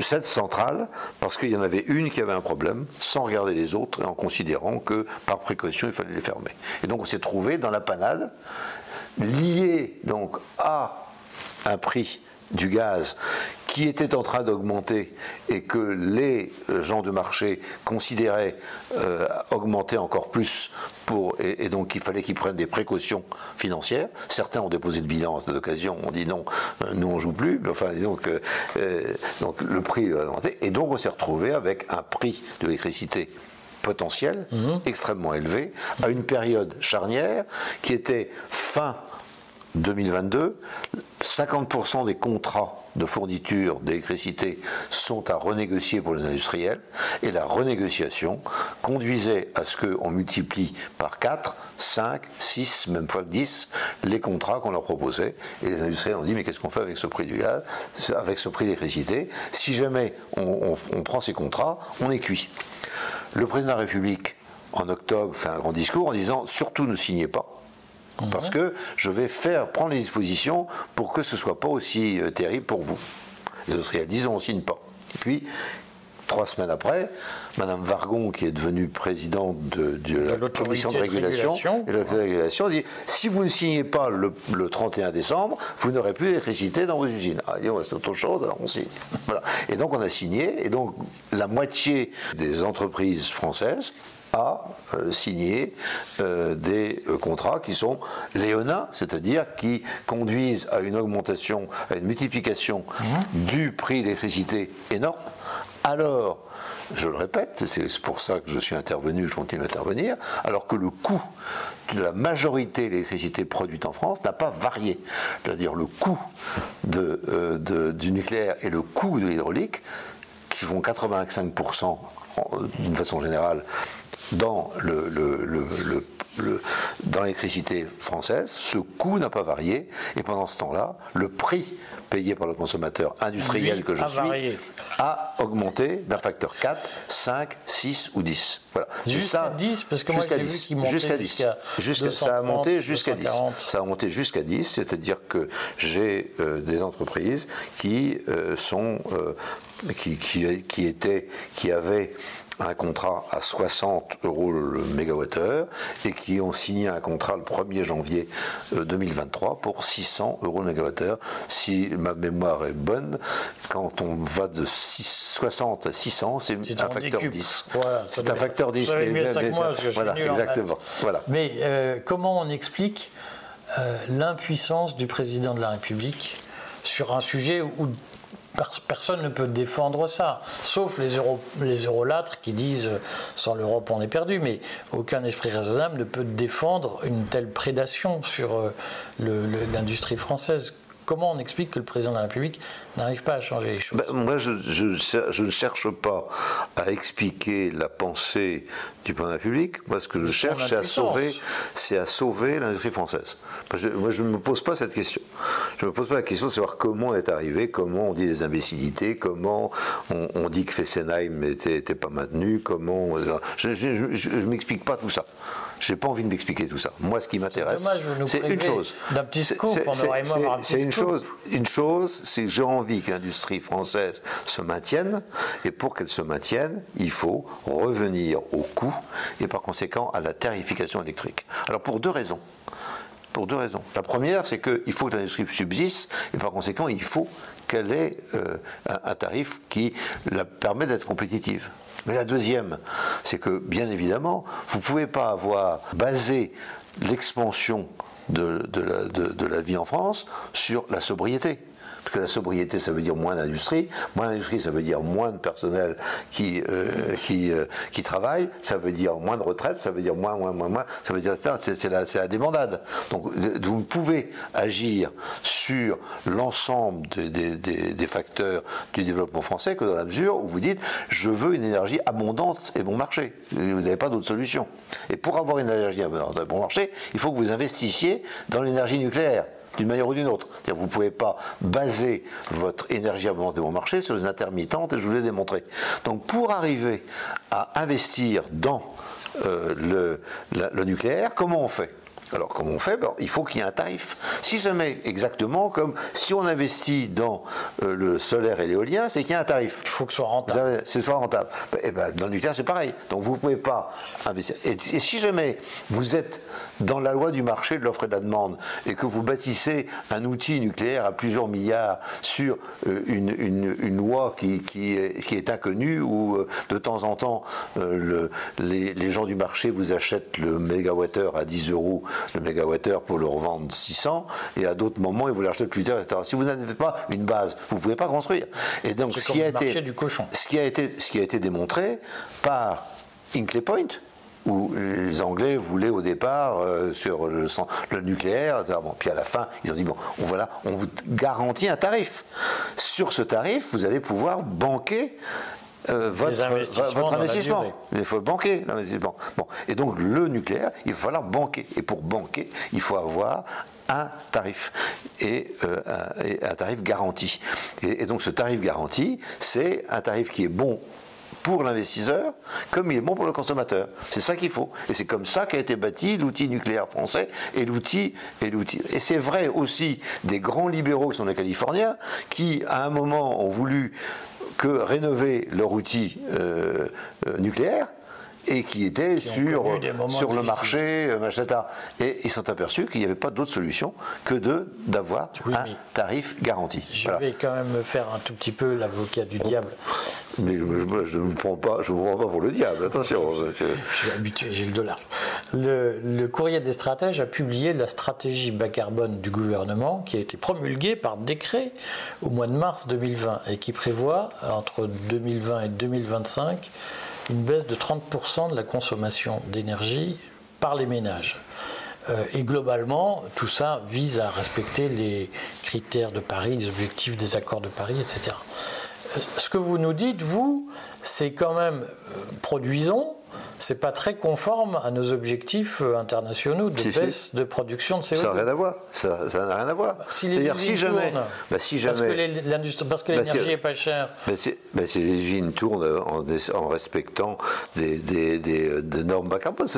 cette centrale parce qu'il y en avait une qui avait un problème, sans regarder les autres et en considérant que par précaution, il fallait les fermer. Et donc on s'est trouvé dans la panade lié donc à un prix du gaz qui était en train d'augmenter et que les gens de marché considéraient euh, augmenter encore plus pour, et, donc il fallait qu'ils prennent des précautions financières. Certains ont déposé le bilan à cette occasion, on dit non, euh, nous on joue plus. Enfin, donc, euh, donc le prix a augmenté et donc on s'est retrouvé avec un prix de l'électricité potentiel mhm. extrêmement élevé à une période charnière qui était fin 2022, 50% des contrats de fourniture d'électricité sont à renégocier pour les industriels. Et la renégociation conduisait à ce qu'on multiplie par 4, 5, 6, même fois 10 les contrats qu'on leur proposait. Et les industriels ont dit mais qu'est-ce qu'on fait avec ce prix du gaz, avec ce prix d'électricité? Si jamais on, on prend ces contrats, on est cuit. Le président de la République en octobre fait un grand discours en disant surtout ne signez pas parce que je vais faire prendre les dispositions pour que ce ne soit pas aussi euh, terrible pour vous. Les disent on ne signe pas. Et puis, trois semaines après, Madame Vargon, qui est devenue présidente de, la commission de régulation, Et de régulation, dit si vous ne signez pas le, 31 décembre, vous n'aurez plus d'électricité dans vos usines. Ah, c'est autre chose, alors on signe. Voilà. Et donc on a signé, et donc la moitié des entreprises françaises à euh, signer euh, des euh, contrats qui sont léonins, c'est-à-dire qui conduisent à une augmentation, à une multiplication mmh. du prix de l'électricité énorme. Alors, je le répète, c'est pour ça que je suis intervenu, je continue à intervenir, alors que le coût de la majorité de l'électricité produite en France n'a pas varié. C'est-à-dire le coût du nucléaire et le coût de l'hydraulique, qui font 85% d'une façon générale dans le, dans l'électricité française, ce coût n'a pas varié, et pendant ce temps-là, le prix payé par le consommateur industriel que je suis a augmenté d'un facteur 4, 5, 6 ou 10. Voilà. Jusqu'à 10, parce que moi j'ai vu qu'il montait jusqu'à 10. Jusqu'à, ça a monté jusqu'à 10. Ça a monté jusqu'à 10, c'est-à-dire que j'ai euh, des entreprises qui euh, sont euh, qui, qui, qui, étaient qui avaient un contrat à 60 euros le mégawattheure et qui ont signé un contrat le 1er janvier 2023 euh, pour 600 euros le mégawattheure. Si ma mémoire est bonne, quand on va de 60 à 600, c'est un facteur 10. c'est un facteur 10. voilà, exactement. Voilà. Mais euh, comment on explique euh, l'impuissance du président de la République sur un sujet où personne ne peut défendre ça, sauf les, euro, les eurolâtres qui disent sans l'Europe on est perdu, mais aucun esprit raisonnable ne peut défendre une telle prédation sur euh, l'industrie française. Comment on explique que le président de la République n'arrive pas à changer les choses? Ben, Moi, je, je, ne cherche pas à expliquer la pensée du président de la République. Moi, ce que je cherche, c'est à sauver, c'est à sauver l'industrie française. Moi, je ne me pose pas cette question. Je ne me pose pas la question de savoir comment on est arrivé, comment on dit des imbécilités, comment on, dit que Fessenheim n'était pas maintenu, comment. Je ne m'explique pas tout ça. J'ai pas envie de m'expliquer tout ça. Moi, ce qui m'intéresse, c'est une chose. D'un petit scoop, on aurait un petit C'est une chose. Une chose, c'est que j'ai envie que l'industrie française se maintienne, et pour qu'elle se maintienne, il faut revenir au coût et par conséquent à la tarification électrique. Alors pour deux raisons. Pour deux raisons. La première, c'est qu'il faut que l'industrie subsiste, et par conséquent, il faut qu'elle ait euh, un, tarif qui la permet d'être compétitive. Mais la deuxième, c'est que, bien évidemment, vous ne pouvez pas avoir basé l'expansion de, de, la vie en France sur la sobriété. Parce que la sobriété, ça veut dire moins d'industrie. Moins d'industrie, ça veut dire moins de personnel qui, euh, euh, qui travaille. Ça veut dire moins de retraite. Ça veut dire moins, moins, moins, moins. Ça veut dire, c'est la, la demandade. Donc, vous ne pouvez agir sur l'ensemble des, des, des, facteurs du développement français que dans la mesure où vous dites, je veux une énergie abondante et bon marché. Vous n'avez pas d'autre solution. Et pour avoir une énergie abondante et bon marché, il faut que vous investissiez dans l'énergie nucléaire d'une manière ou d'une autre. Vous ne pouvez pas baser votre énergie abondante de bon marché sur les intermittentes, et je vous l'ai démontré. Donc pour arriver à investir dans euh, le nucléaire, comment on fait? Alors, comment on fait? Il faut qu'il y ait un tarif. Si jamais, exactement comme si on investit dans euh, le solaire et l'éolien, c'est qu'il y a un tarif. Il faut que ce soit rentable. C'est soit rentable. Et ben, dans le nucléaire, c'est pareil. Donc, vous ne pouvez pas investir. Et, si jamais vous êtes dans la loi du marché de l'offre et de la demande et que vous bâtissez un outil nucléaire à plusieurs milliards sur euh, une, loi qui, qui, est, inconnue où euh, de temps en temps le, les, les gens du marché vous achètent le mégawattheure à 10 euros le mégawattheure pour le revendre 600, et à d'autres moments, ils vous l'acheter plus tard, etc. Si vous n'avez pas une base, vous ne pouvez pas construire. Et donc, ce qui, a été, du cochon. ce qui a été, ce qui a été démontré par Inclay Point, où les Anglais voulaient au départ euh, sur le, le nucléaire, bon, puis à la fin, ils ont dit bon, on, voilà, on vous garantit un tarif. Sur ce tarif, vous allez pouvoir banquer euh, votre, votre, investissement. Il faut banquer l'investissement. Bon. Et donc le nucléaire, il va falloir banquer. Et pour banquer, il faut avoir un tarif et, euh, un, tarif garanti. Et, donc ce tarif garanti, c'est un tarif qui est bon pour l'investisseur comme il est bon pour le consommateur. C'est ça qu'il faut. Et c'est comme ça qu'a été bâti l'outil nucléaire français et l'outil et l'outil. Et c'est vrai aussi des grands libéraux qui sont les Californiens qui à un moment ont voulu que rénover leur outil euh, euh, nucléaire et qui était sur, sur le marché, euh, etc. Et ils sont aperçus qu'il n'y avait pas d'autre solution que de d'avoir un tarif garanti. Je vais quand même me faire un tout petit peu l'avocat du diable. Mais je ne vous prends pas, je vous prends pas pour le diable, attention. je suis habitué, j'ai le dollar. Le, le, courrier des stratèges a publié la stratégie bas carbone du gouvernement qui a été promulguée par décret au mois de mars 2020 et qui prévoit entre 2020 et 2025 une baisse de 30% de la consommation d'énergie par les ménages. Euh, et globalement, tout ça vise à respecter les critères de Paris, les objectifs des accords de Paris, etc. Euh, ce que vous nous dites, vous, c'est quand même euh, produisons, c'est pas très conforme à nos objectifs euh, internationaux de baisse de production de CO2. Ça n'a rien à voir. Ça n'a rien à voir. Bah, si les si jamais, bah, si jamais, parce que bah, l'énergie n'est pas chère. si, les usines tournent en, en respectant des, des, des, des, normes bas carbone,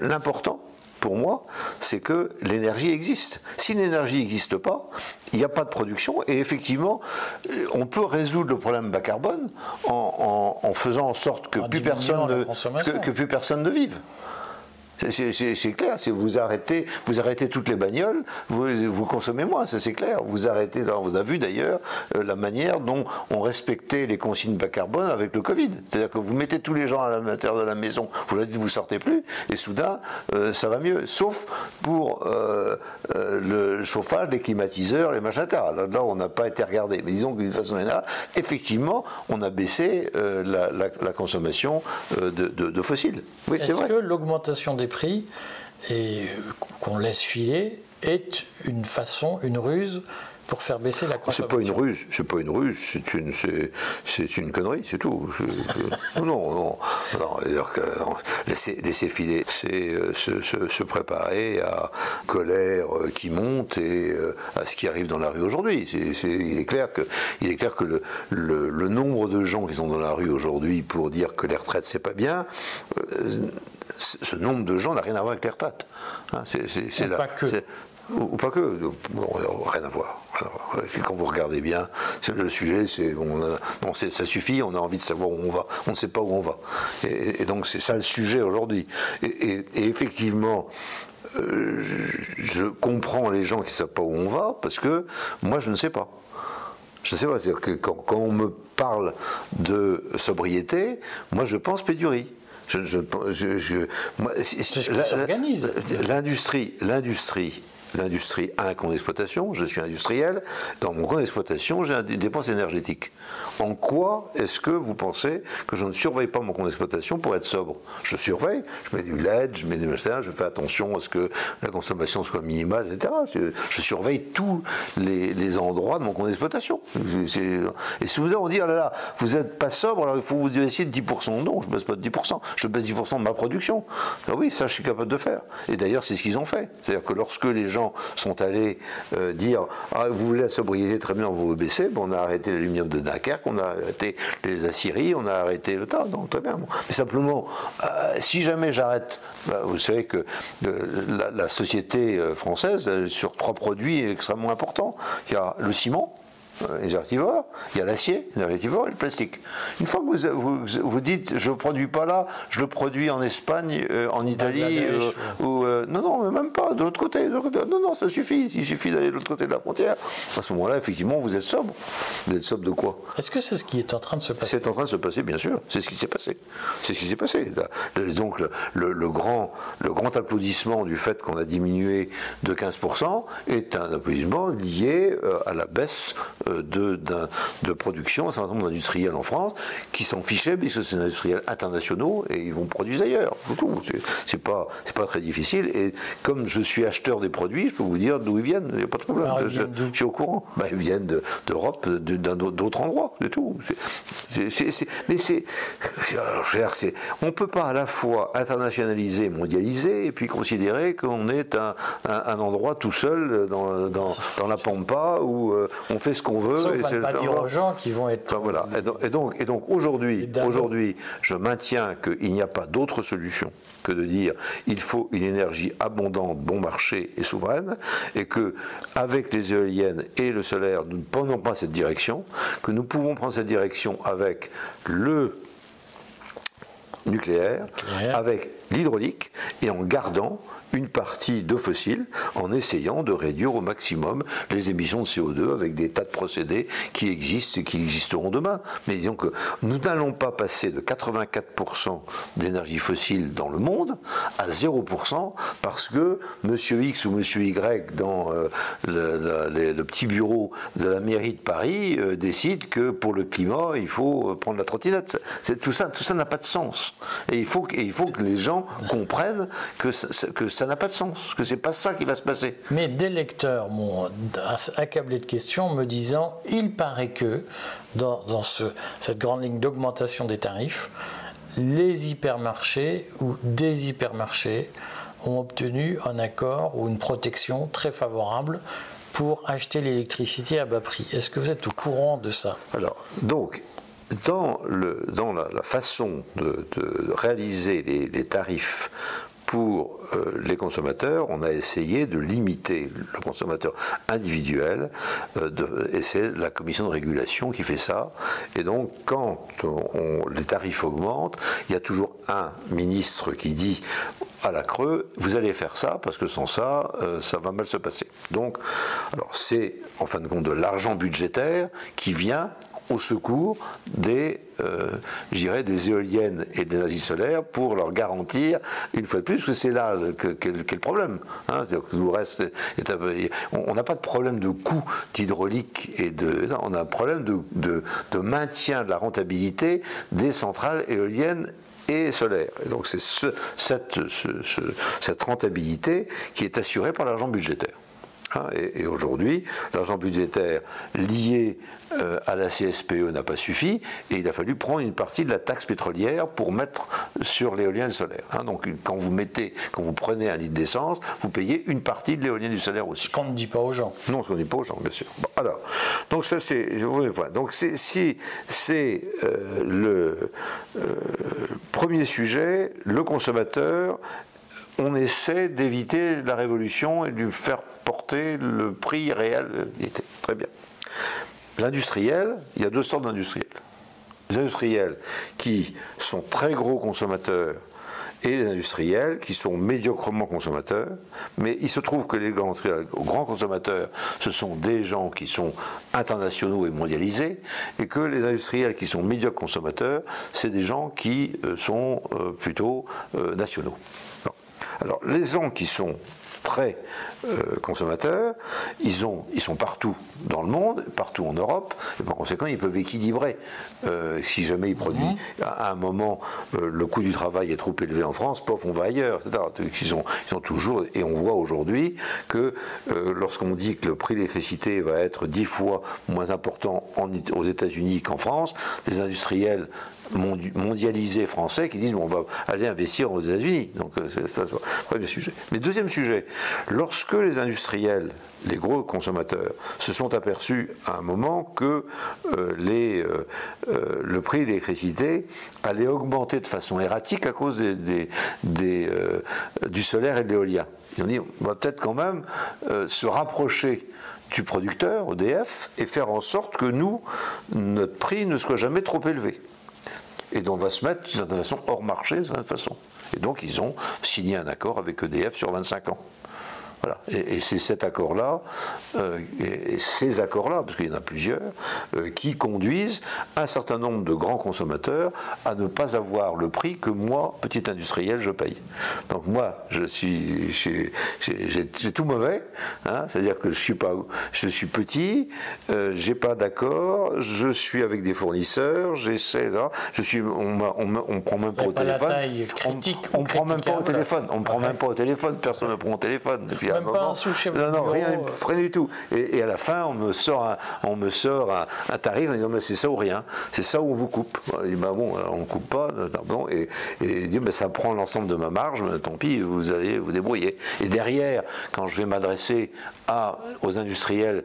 l'important pour moi, c'est que l'énergie existe. Si l'énergie n'existe pas, il n'y a pas de production et effectivement, on peut résoudre le problème bas carbone en, faisant en sorte que plus, personne que plus personne ne vive. C'est clair, si vous arrêtez, vous arrêtez toutes les bagnoles, vous, vous consommez moins, c'est clair. Vous arrêtez, on a vu d'ailleurs euh, la manière dont on respectait les consignes bas carbone avec le Covid. C'est-à-dire que vous mettez tous les gens à l'intérieur de la maison, vous leur dites vous sortez plus, et soudain euh, ça va mieux. Sauf pour euh, le chauffage, les climatiseurs, les machins. Là, là on n'a pas été regardé. Mais disons d'une façon générale, effectivement, on a baissé la, consommation de, de fossiles. Oui, c'est vrai. Est-ce que l'augmentation des et qu'on laisse filer est une façon, une ruse pour faire baisser la consommation. C'est pas une ruse, c'est pas une ruse, c'est une, c'est, une connerie, c'est tout. non, non, non, laisser, laisser, filer, c'est euh, se, se, préparer à colère euh, qui monte et euh, à ce qui arrive dans la rue aujourd'hui. il est clair que, il est clair que le, le, nombre de gens qui sont dans la rue aujourd'hui pour dire que les retraites c'est pas bien, ce nombre de gens n'a rien à voir avec les retraites. Hein, c'est, là, pas que ou, pas que, rien à voir. Quand vous regardez bien, le sujet, c'est bon, ça suffit, on a envie de savoir où on va, on ne sait pas où on va. Et, donc c'est ça le sujet aujourd'hui. Et, effectivement, euh, je comprends les gens qui ne savent pas où on va, parce que moi je ne sais pas. Je ne sais pas, c'est-à-dire que quand, on me parle de sobriété, moi je pense pédurie. Je, je, je, l'industrie, l'industrie l'industrie a un compte d'exploitation, je suis industriel, dans mon compte d'exploitation, j'ai une dépense énergétique. En quoi est-ce que vous pensez que je ne surveille pas mon compte d'exploitation pour être sobre? Je surveille, je mets du LED, je mets des machins, je fais attention à ce que la consommation soit minimale, etc. Je, surveille tous les, endroits de mon compte d'exploitation. Et souvent on dit, oh là là, vous n'êtes pas sobre, alors il faut vous essayer de 10%. Non, je ne baisse pas de 10%, je baisse 10% de ma production. Ah oui, ça je suis capable de faire. Et d'ailleurs, c'est ce qu'ils ont fait. C'est-à-dire que lorsque les gens sont allés euh, dire ah, vous voulez la sobriété, très bien, vous baissez. Bon, on a arrêté l'aluminium de Dunkerque, on a arrêté les aciéries, on a arrêté le tas. Très bien. Mais simplement, euh, si jamais j'arrête, bah, vous savez que euh, la, la, société française, sur trois produits extrêmement importants, il y a le ciment, énergivore, il y a l'acier, énergivore, et le plastique. Une fois que vous, vous, dites je ne produis pas là, je le produis en Espagne, euh, en Italie, euh, ou, euh, non, non, même pas, de l'autre côté, Non, non, ça suffit, il suffit d'aller de l'autre côté de la frontière. À ce moment-là, effectivement, vous êtes sobre. Vous êtes sobre de quoi? Est-ce que c'est ce qui est en train de se passer? C'est en train de se passer, bien sûr. C'est ce qui s'est passé. C'est ce qui s'est passé. Donc, le, grand, le grand applaudissement du fait qu'on a diminué de 15% est un applaudissement lié à la baisse euh, de, de, production, un certain nombre d'industriels en France qui s'en fichaient, puisque c'est des industriels internationaux et ils vont produire ailleurs. C'est pas, pas très difficile. Et comme je suis acheteur des produits, je peux vous dire d'où ils viennent, il n'y a pas de problème. je, suis au courant. Bah, ils viennent d'Europe, d'un d'autres endroits, c'est tout. mais c'est. On ne peut pas à la fois internationaliser, mondialiser, et puis considérer qu'on est un, un, endroit tout seul dans, dans, dans la pampa où euh, on fait ce qu'on veut. Sauf et pas dire aux gens qui vont être. voilà. Et donc, et donc, aujourd'hui, aujourd'hui, je maintiens qu'il n'y a pas d'autre solution que de dire il faut une énergie abondante, bon marché et souveraine, et que avec les éoliennes et le solaire, nous ne prenons pas cette direction, que nous pouvons prendre cette direction avec le nucléaire, avec l'hydraulique et en gardant une partie de fossiles en essayant de réduire au maximum les émissions de CO2 avec des tas de procédés qui existent et qui existeront demain. Mais disons que nous n'allons pas passer de 84% d'énergie fossile dans le monde à 0% parce que monsieur X ou monsieur Y dans euh, le, petit bureau de la mairie de Paris euh, décide que pour le climat il faut prendre la trottinette. tout ça, tout ça n'a pas de sens. Et il faut, il faut que les gens comprennent que, que ça n'a pas de sens, que c'est pas ça qui va se passer. Mais des lecteurs m'ont accablé de questions me disant il paraît que dans, ce, cette grande ligne d'augmentation des tarifs, les hypermarchés ou des hypermarchés ont obtenu un accord ou une protection très favorable pour acheter l'électricité à bas prix. Est-ce que vous êtes au courant de ça? Alors, donc, dans, le, dans la, façon de, réaliser les, tarifs pour euh, les consommateurs, on a essayé de limiter le consommateur individuel, euh, et c'est la commission de régulation qui fait ça. Et donc, quand les tarifs augmentent, il y a toujours un ministre qui dit à la creux, vous allez faire ça parce que sans ça, euh, ça va mal se passer. Donc, alors c'est en fin de compte de l'argent budgétaire qui vient au secours des, euh, des éoliennes et des l'énergie solaire pour leur garantir, une fois de plus, que c'est là qu'est le problème. Hein, on n'a pas de problème de coût d'hydraulique et de. on a un problème de, de, maintien de la rentabilité des centrales éoliennes et solaires. Et donc c'est ce, cette, cette rentabilité qui est assurée par l'argent budgétaire. Hein, et, aujourd'hui, l'argent budgétaire lié euh, à la CSPE n'a pas suffi et il a fallu prendre une partie de la taxe pétrolière pour mettre sur l'éolien et le solaire. Hein. donc quand vous mettez, quand vous prenez un litre d'essence, vous payez une partie de l'éolien et du solaire aussi. Ce qu'on ne dit pas aux gens. Non, ce qu'on ne dit pas aux gens, bien sûr. alors, donc ça c'est, donc si c'est euh, le euh, premier sujet, le consommateur on essaie d'éviter la révolution et de faire porter le prix réel. Très bien. L'industriel, il y a deux sortes d'industriels. Les industriels qui sont très gros consommateurs et les industriels qui sont médiocrement consommateurs, mais il se trouve que les grands, grands, consommateurs, ce sont des gens qui sont internationaux et mondialisés, et que les industriels qui sont médiocres consommateurs, c'est des gens qui euh, sont euh, plutôt euh, nationaux. Alors, les gens qui sont très euh, consommateurs, ils, ont, ils sont partout dans le monde, partout en Europe, et par conséquent, ils peuvent équilibrer. Euh, si jamais ils produisent, mhm. à, un moment, euh, le coût du travail est trop élevé en France, pof, on va ailleurs, etc. Ils ont, ils ont toujours, et on voit aujourd'hui que lorsqu'on dit que le prix de l'électricité va être dix fois moins important aux États-Unis qu'en France, les industriels mondialisés français qui disent on va aller investir aux États-Unis. Donc c'est ça, c'est le premier sujet. Mais deuxième sujet, lorsque les industriels, les gros consommateurs, se sont aperçus à un moment que euh, euh, euh, le prix de l'électricité allait augmenter de façon erratique à cause des, du solaire et de l'éolien. Ils ont dit on va peut-être quand même se rapprocher du producteur, EDF, et faire en sorte que nous, notre prix ne soit jamais trop élevé. Et donc on va se mettre de toute façon hors marché, de cette façon. Et donc ils ont signé un accord avec EDF sur 25 ans. Voilà. Et, c'est cet accord-là, euh, et, ces accords-là, parce qu'il y en a plusieurs, euh, qui conduisent un certain nombre de grands consommateurs à ne pas avoir le prix que moi, petit industriel, je paye. Donc moi, je suis, j'ai tout mauvais, hein, c'est-à-dire que je suis pas, je suis petit, euh, j'ai pas d'accord, je suis avec des fournisseurs, j'essaie, je suis, on, on, on, prend même pas au téléphone, on, prend même pas au téléphone, on prend même pas au téléphone, personne ne prend au téléphone. Même pas un sous chez Non, non, rien, rien du tout. Et, à la fin, on me sort un, on me sort un, tarif en disant mais c'est ça ou rien, c'est ça ou on vous coupe. Il dit bah bon, on ne coupe pas, bon, et, et il dit mais ça prend l'ensemble de ma marge, mais tant pis, vous allez vous débrouiller. Et derrière, quand je vais m'adresser à, aux industriels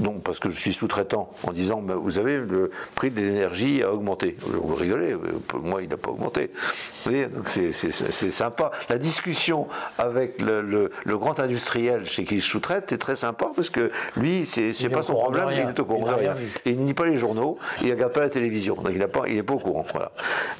non, parce que je suis sous-traitant, en disant bah, Vous savez, le prix de l'énergie a augmenté. Vous rigolez, moi, il n'a pas augmenté. Vous voyez, donc c'est sympa. La discussion avec le, grand industriel chez qui je sous-traite est très sympa parce que lui, c'est pas son problème, il est au courant de rien. il ne lit pas les journaux, il ne regarde pas la télévision, donc il n'est pas, pas au courant. Voilà.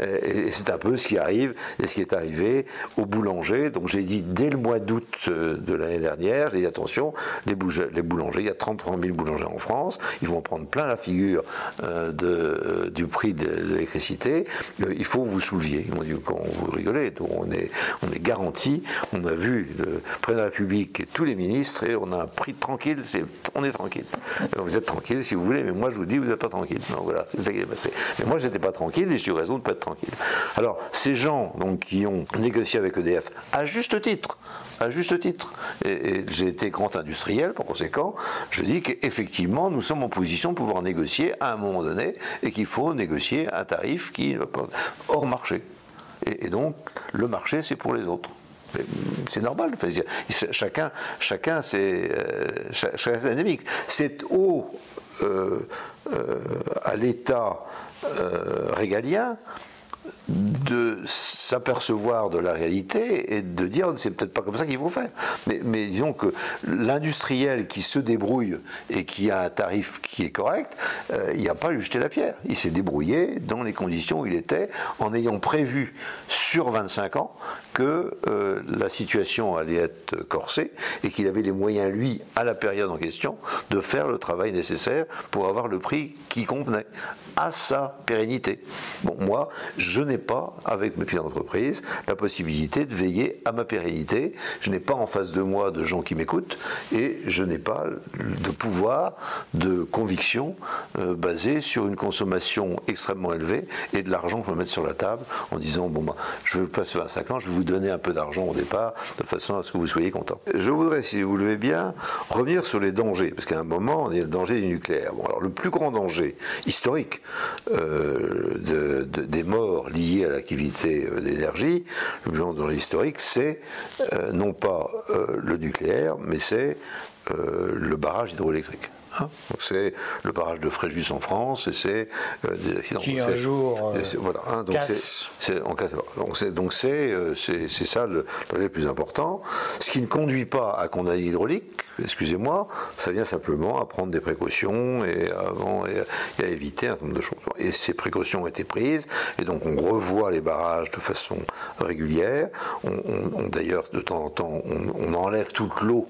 Et, c'est un peu ce qui arrive et ce qui est arrivé au boulanger. Donc j'ai dit dès le mois d'août euh, de l'année dernière, j'ai dit attention, les, les boulangers, il y a 33 000 boulangers en France, ils vont prendre plein la figure euh, de, euh, du prix de, l'électricité, euh, il faut vous souleviez. Ils m'ont dit, quand vous rigolez, on est, on est garanti, on a vu le président de la République et tous les ministres, et on a un prix tranquille, on est tranquille. vous êtes tranquille si vous voulez, mais moi je vous dis, vous n'êtes pas tranquille. Donc voilà, c'est ça qui est passé. Mais moi j'étais pas tranquille et j'ai eu raison de ne pas être tranquille. Alors, ces gens donc, qui ont négocié avec EDF, à juste titre, à juste titre. Et, j'ai été grand industriel, par conséquent, je dis qu'effectivement, nous sommes en position de pouvoir négocier à un moment donné et qu'il faut négocier un tarif qui hors marché. Et, donc, le marché, c'est pour les autres. C'est normal. chacun, chacun, c'est euh, dynamique. C'est au euh, euh, à l'État régalien de s'apercevoir de la réalité et de dire c'est peut-être pas comme ça qu'il faut faire. Mais, mais disons que l'industriel qui se débrouille et qui a un tarif qui est correct, euh, il n'y a pas à lui jeter la pierre. Il s'est débrouillé dans les conditions où il était en ayant prévu sur 25 ans que euh, la situation allait être corsée et qu'il avait les moyens, lui, à la période en question, de faire le travail nécessaire pour avoir le prix qui convenait à sa pérennité. Bon, moi, je je n'ai pas, avec mes pieds d'entreprise, la possibilité de veiller à ma pérennité. Je n'ai pas en face de moi de gens qui m'écoutent et je n'ai pas de pouvoir de conviction euh, basé sur une consommation extrêmement élevée et de l'argent que je mettre sur la table en disant bon, bah, je veux passer 25 ans, je vais vous donner un peu d'argent au départ de façon à ce que vous soyez content. Je voudrais, si vous le voulez bien, revenir sur les dangers, parce qu'à un moment, on est le danger du nucléaire. Bon, alors le plus grand danger historique euh, de, des morts liées à l'activité euh, d'énergie, le grand danger historique, c'est euh, non pas le nucléaire, mais c'est le barrage hydroélectrique. Hein. c'est le barrage de Fréjus en France et c'est des accidents. Qui un jour voilà, hein, donc c'est donc c'est ça le, le, plus important. Ce qui ne conduit pas à condamner l'hydraulique, excusez-moi, ça vient simplement à prendre des précautions et, avant, et, à éviter un certain nombre de choses. Et ces précautions ont été prises, et donc on revoit les barrages de façon régulière. On, D'ailleurs, de temps en temps, on, enlève toute l'eau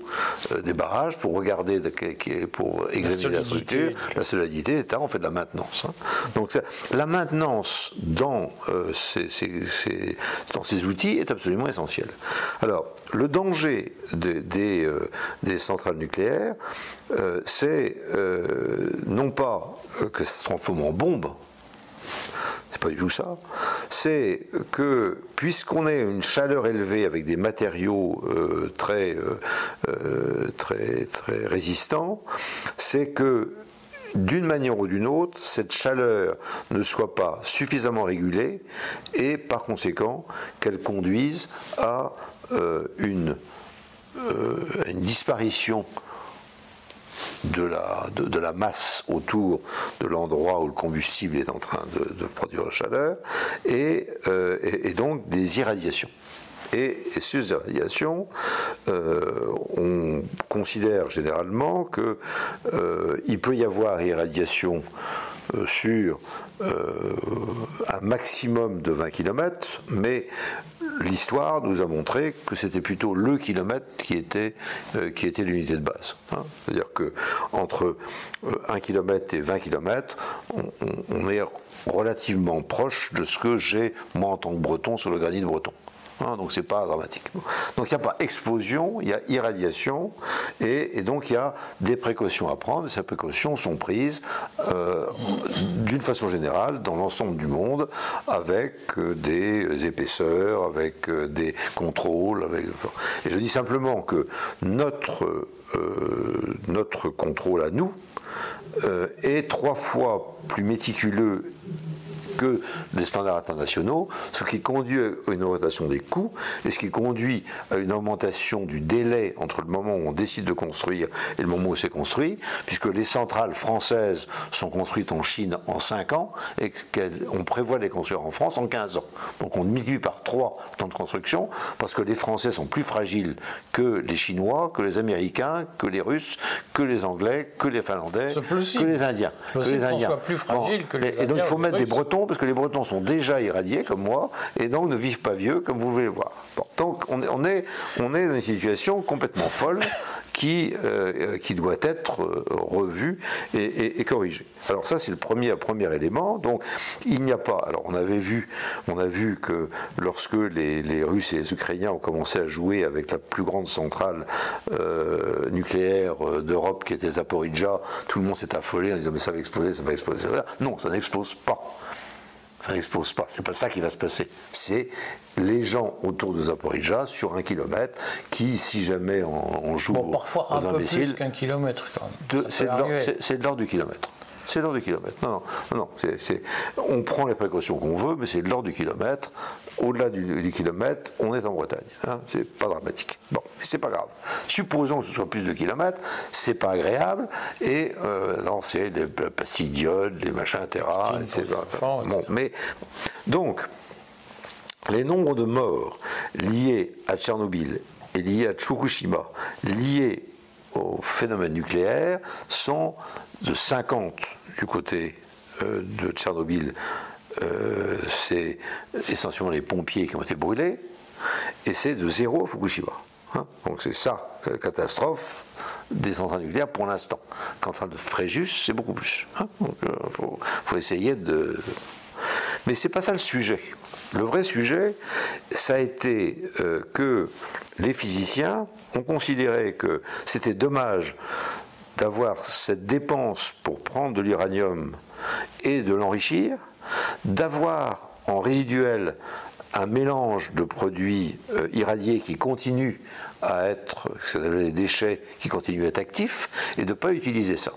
euh, des barrages pour regarder, pour examiner la, structure, la solidité, etc. On fait de la maintenance. Hein. Donc la maintenance dans, euh, ces, dans ces outils est absolument essentielle. Alors, le danger des, euh, des centrales nucléaires, euh, c'est non pas que ça se transforme en bombe, c'est pas du tout ça, c'est que puisqu'on ait une chaleur élevée avec des matériaux très, très, très résistants, c'est que d'une manière ou d'une autre, cette chaleur ne soit pas suffisamment régulée et par conséquent qu'elle conduise à euh, une disparition de la, de, la, masse autour de l'endroit où le combustible est en train de, produire la chaleur, euh, et, et, donc des irradiations. Et, ces irradiations, euh, on considère généralement qu'il peut y avoir irradiation sur un maximum de 20 km, mais l'histoire nous a montré que c'était plutôt le kilomètre qui était, euh, l'unité de base. Hein. C'est-à-dire que entre 1 euh, km et 20 km, on, est relativement proche de ce que j'ai moi en tant que breton sur le granit de breton. Hein, donc c'est pas dramatique. Donc il n'y a pas explosion, il y a irradiation, et, donc il y a des précautions à prendre, ces précautions sont prises euh, d'une façon générale dans l'ensemble du monde, avec euh, des épaisseurs, avec euh, des contrôles. Et je dis simplement que notre contrôle à nous est trois fois plus méticuleux que les standards internationaux, ce qui conduit à une augmentation des coûts et ce qui conduit à une augmentation du délai entre le moment où on décide de construire et le moment où c'est construit, puisque les centrales françaises sont construites en Chine en 5 ans et qu'on prévoit les construire en France en 15 ans. Donc on multiplie par 3 le temps de construction parce que les Français sont plus fragiles que les Chinois, que les Américains, que les Russes, que les Anglais, que les Finlandais, que les Indiens. Que les Indiens. Plus fragile que les et, et donc il faut mettre des Bretons parce que les Bretons sont déjà irradiés comme moi, et donc ne vivent pas vieux, comme vous voulez le voir. donc on, est, dans une situation complètement folle qui, euh, doit être euh, revue et, corrigée. Alors ça, c'est le premier, élément. Donc il n'y a pas. Alors on avait vu, on a vu que lorsque les, Russes et les Ukrainiens ont commencé à jouer avec la plus grande centrale euh, nucléaire d'Europe, qui était Zaporizhia, tout le monde s'est affolé en disant mais ça va exploser, ça va exploser. Non, ça n'explose pas ça n'explose pas. C'est pas ça qui va se passer. C'est les gens autour de Zaporizhia sur un kilomètre qui, si jamais on, joue bon, parfois un peu plus qu'un kilomètre C'est de l'ordre du kilomètre. C'est l'ordre du kilomètre. Non, non, non. on prend les précautions qu'on veut, mais c'est l'ordre du kilomètre. Au-delà du, kilomètre, on est en Bretagne. Hein, c'est pas dramatique. Bon, mais c'est pas grave. Supposons que ce soit plus de kilomètres, c'est pas agréable. Et euh, non, c'est les pastilles d'iode, les machins, etc. bon, mais donc, les nombres de morts liés à Tchernobyl et liés à Fukushima, liés au phénomène nucléaire, sont de 50 du côté euh, de Tchernobyl, euh, c'est essentiellement les pompiers qui ont été brûlés, et c'est de zéro à Fukushima. Hein. Donc c'est ça, la catastrophe des centrales nucléaires pour l'instant. Quant à de Fréjus, c'est beaucoup plus. Hein. Il euh, faut, essayer de. Mais ce n'est pas ça le sujet. Le vrai sujet, ça a été que les physiciens ont considéré que c'était dommage d'avoir cette dépense pour prendre de l'uranium et de l'enrichir, d'avoir en résiduel un mélange de produits euh, irradiés qui continuent à être, les déchets qui continuent à être actifs, et de ne pas utiliser ça.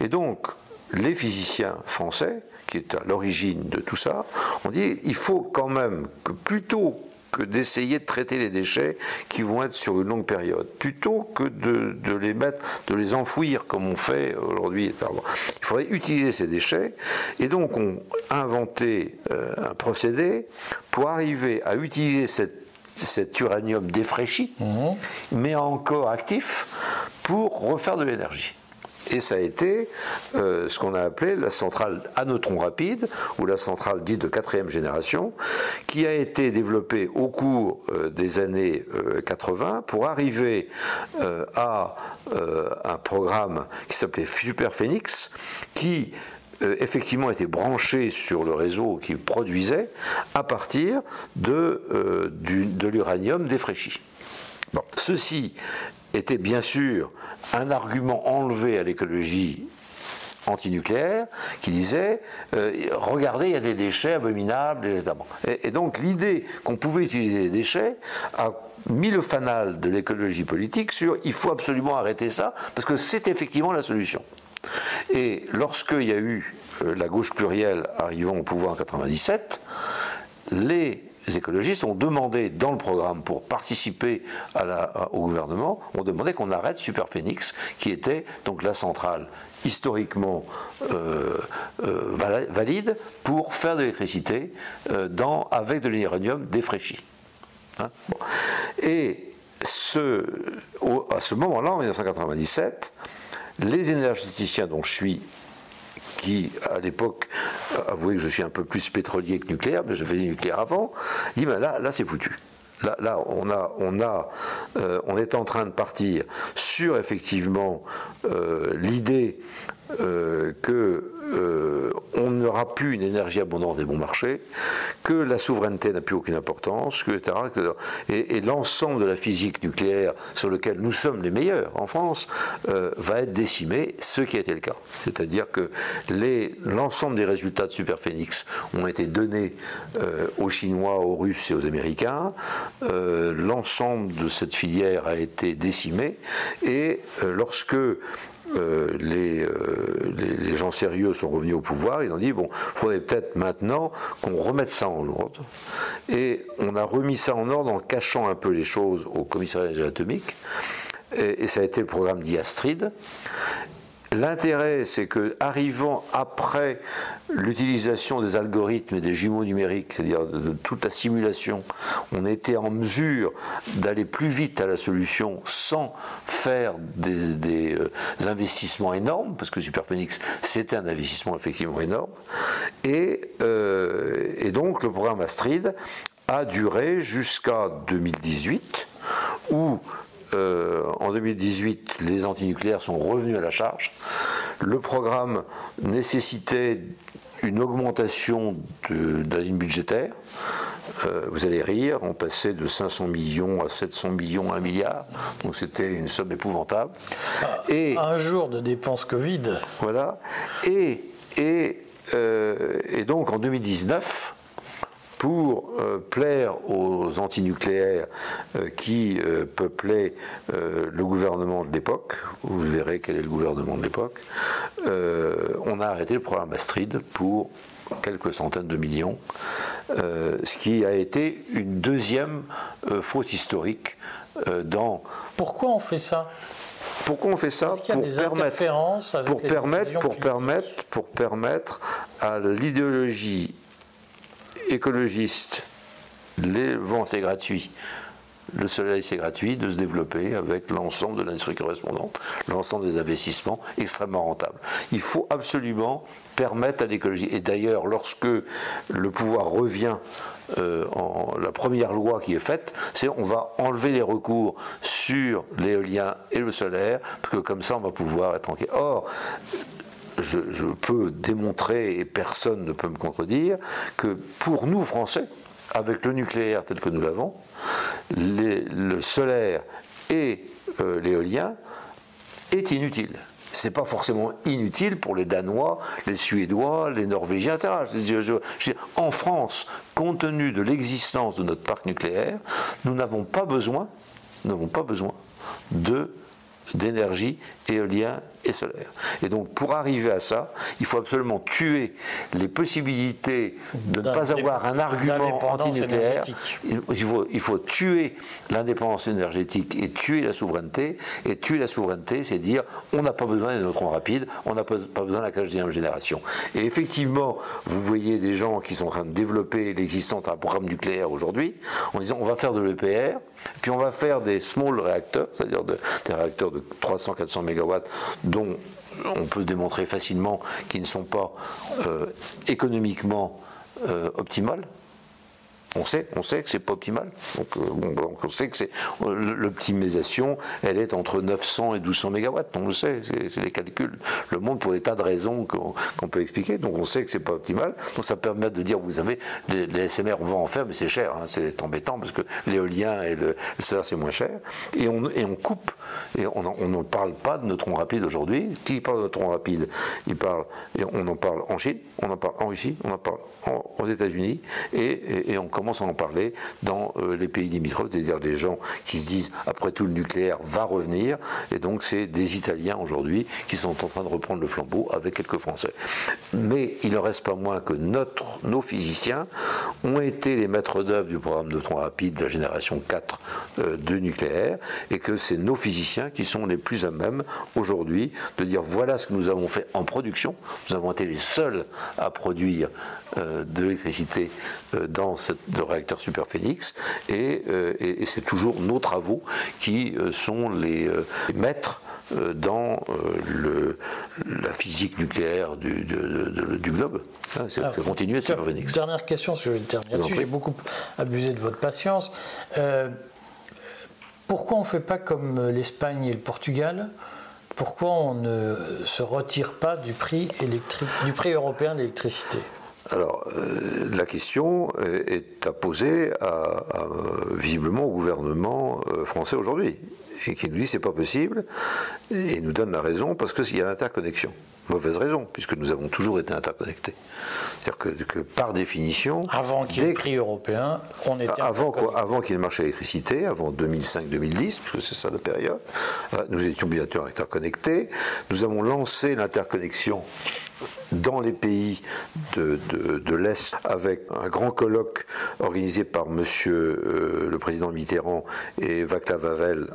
Et donc, les physiciens français, qui est à l'origine de tout ça, ont dit il faut quand même que plutôt que d'essayer de traiter les déchets qui vont être sur une longue période, plutôt que de, les mettre, de les enfouir comme on fait aujourd'hui. Il faudrait utiliser ces déchets, et donc on a inventé euh, un procédé pour arriver à utiliser cet uranium défraîchi, mmh. mais encore actif, pour refaire de l'énergie. Et ça a été euh, ce qu'on a appelé la centrale à neutrons rapides, ou la centrale dite de quatrième génération, qui a été développée au cours euh, des années 80 euh, pour arriver à un programme qui s'appelait Super Phoenix, qui effectivement était branché sur le réseau qui produisait à partir de, de l'uranium défraîchi. Bon. Ceci était bien sûr un argument enlevé à l'écologie antinucléaire qui disait euh, regardez il y a des déchets abominables et, donc l'idée qu'on pouvait utiliser les déchets a mis le fanal de l'écologie politique sur il faut absolument arrêter ça parce que c'est effectivement la solution. Et lorsqu'il y a eu euh, la gauche plurielle arrivant au pouvoir en 97 les les écologistes ont demandé dans le programme pour participer au gouvernement, ont demandé qu'on arrête Superphénix, qui était donc la centrale historiquement euh, euh, valide pour faire de l'électricité euh, avec de l'uranium défraîchi. Hein, Et ce, à ce moment-là, en 1997, les énergéticiens dont je suis qui, à l'époque, avouait que je suis un peu plus pétrolier que nucléaire, mais j'avais du nucléaire avant, dit ben là, là c'est foutu. Là, là, on, a, on, a, euh, on est en train de partir sur effectivement euh, l'idée euh, que euh, on n'aura plus une énergie abondante des bons marchés, que la souveraineté n'a plus aucune importance, que, etc., et, l'ensemble de la physique nucléaire sur lequel nous sommes les meilleurs en France euh, va être décimé, ce qui a été le cas. C'est-à-dire que l'ensemble des résultats de Superphénix ont été donnés aux Chinois, aux Russes et aux Américains. l'ensemble de cette filière a été décimé, et lorsque euh, euh, les, gens sérieux sont revenus au pouvoir, ils ont dit bon, il faudrait peut-être maintenant qu'on remette ça en ordre. Et on a remis ça en ordre en cachant un peu les choses au commissariat atomique. Et, et, ça a été le programme d'Iastride. L'intérêt, c'est que arrivant après l'utilisation des algorithmes et des jumeaux numériques, c'est-à-dire de, toute la simulation, on était en mesure d'aller plus vite à la solution sans faire des, euh, investissements énormes, parce que Superphénix, c'était un investissement effectivement énorme. Euh, et donc le programme Astrid a duré jusqu'à 2018, où euh, en 2018, les antinucléaires sont revenus à la charge. Le programme nécessitait une augmentation de, la ligne budgétaire. Euh, vous allez rire, on passait de 500 millions à 700 millions à 1 milliard, donc c'était une somme épouvantable. Et, un jour de dépenses Covid. Voilà. Et, et, euh, et donc en 2019, pour euh, plaire aux antinucléaires euh, qui euh, peuplaient le gouvernement de l'époque, vous verrez quel est le gouvernement de l'époque, on a arrêté le programme Astrid pour quelques centaines de millions, ce qui a été une deuxième faute historique dans... Pourquoi on fait ça? Pourquoi on fait ça? Pour permettre, pour permettre, pour permettre, pour permettre à l'idéologie écologiste, les vents c'est gratuit, le soleil c'est gratuit, de se développer avec l'ensemble de l'industrie correspondante, l'ensemble des investissements extrêmement rentables. Il faut absolument permettre à l'écologie. Et d'ailleurs, lorsque le pouvoir revient euh, en, la première loi qui est faite, c'est on va enlever les recours sur l'éolien et le solaire, parce que comme ça on va pouvoir être tranquille. Or, je, peux démontrer, et personne ne peut me contredire, que pour nous, Français, avec le nucléaire tel que nous l'avons, le solaire et euh, l'éolien est inutile. Ce n'est pas forcément inutile pour les Danois, les Suédois, les Norvégiens, etc. en France, compte tenu de l'existence de notre parc nucléaire, nous n'avons pas besoin, n'avons pas besoin de d'énergie éolien et solaire. Et donc pour arriver à ça, il faut absolument tuer les possibilités de ne pas avoir un argument anti-nucléaire. Il faut, il faut tuer l'indépendance énergétique et tuer la souveraineté. Et tuer la souveraineté, c'est dire on n'a pas besoin des neutrons rapides, on n'a pas, besoin de la quatrième génération. Et effectivement, vous voyez des gens qui sont en train de développer l'existence d'un programme nucléaire aujourd'hui en disant on va faire de l'EPR, puis on va faire des small réacteurs, c'est-à-dire des réacteurs de 300-400 MW dont on peut démontrer facilement qu'ils ne sont pas euh, économiquement euh, optimales. On sait, on sait que c'est pas optimal. Donc, euh, on sait que c'est l'optimisation, elle est entre 900 et 1200 mégawatts. On le sait, c'est les calculs. Le monde pour des tas de raisons qu'on peut expliquer. Donc on sait que c'est pas optimal. Donc ça permet de dire, vous savez, les, SMR, on va en faire, mais c'est cher. Hein. c'est embêtant parce que l'éolien et le, solaire c'est moins cher. Et on, on coupe. Et on ne parle pas de neutrons rapides aujourd'hui. Qui parle de neutrons rapides? Il on en parle en Chine, on en parle en Russie, on en parle aux États-Unis, et, on commence à en parler dans euh, les pays limitrophes, c'est-à-dire des gens qui se disent après tout le nucléaire va revenir, et donc c'est des Italiens aujourd'hui qui sont en train de reprendre le flambeau avec quelques Français. Mais il ne reste pas moins que notre, nos physiciens ont été les maîtres d'œuvre du programme de tronc rapide de la génération 4 euh, de nucléaire, et que c'est nos physiciens qui sont les plus à même aujourd'hui de dire voilà ce que nous avons fait en production. Nous avons été les seuls à produire euh, de l'électricité dans ce réacteur superphénix et, euh, et, c'est toujours nos travaux qui sont les, maîtres dans le, la physique nucléaire du, du globe. Hein, c'est continuer Superphénix. Dernière question, sur le terminer J'ai beaucoup abusé de votre patience. pourquoi on ne fait pas comme l'Espagne et le Portugal? Pourquoi on ne se retire pas du prix, électrique, du prix européen d'électricité? Alors, euh, la question est à poser à, visiblement au gouvernement euh, français aujourd'hui, et qui nous dit c'est pas possible, et nous donne la raison parce qu'il y a l'interconnexion. Mauvaise raison, puisque nous avons toujours été interconnectés. C'est-à-dire que, par définition. Avant qu'il y ait le prix européen, on était. Avant, avant qu'il y ait le marché d'électricité, avant 2005-2010, puisque c'est ça la période, euh, nous étions bientôt interconnectés. Nous avons lancé l'interconnexion dans les pays de, de, l'Est avec un grand colloque organisé par monsieur euh, le président Mitterrand et Václav Havel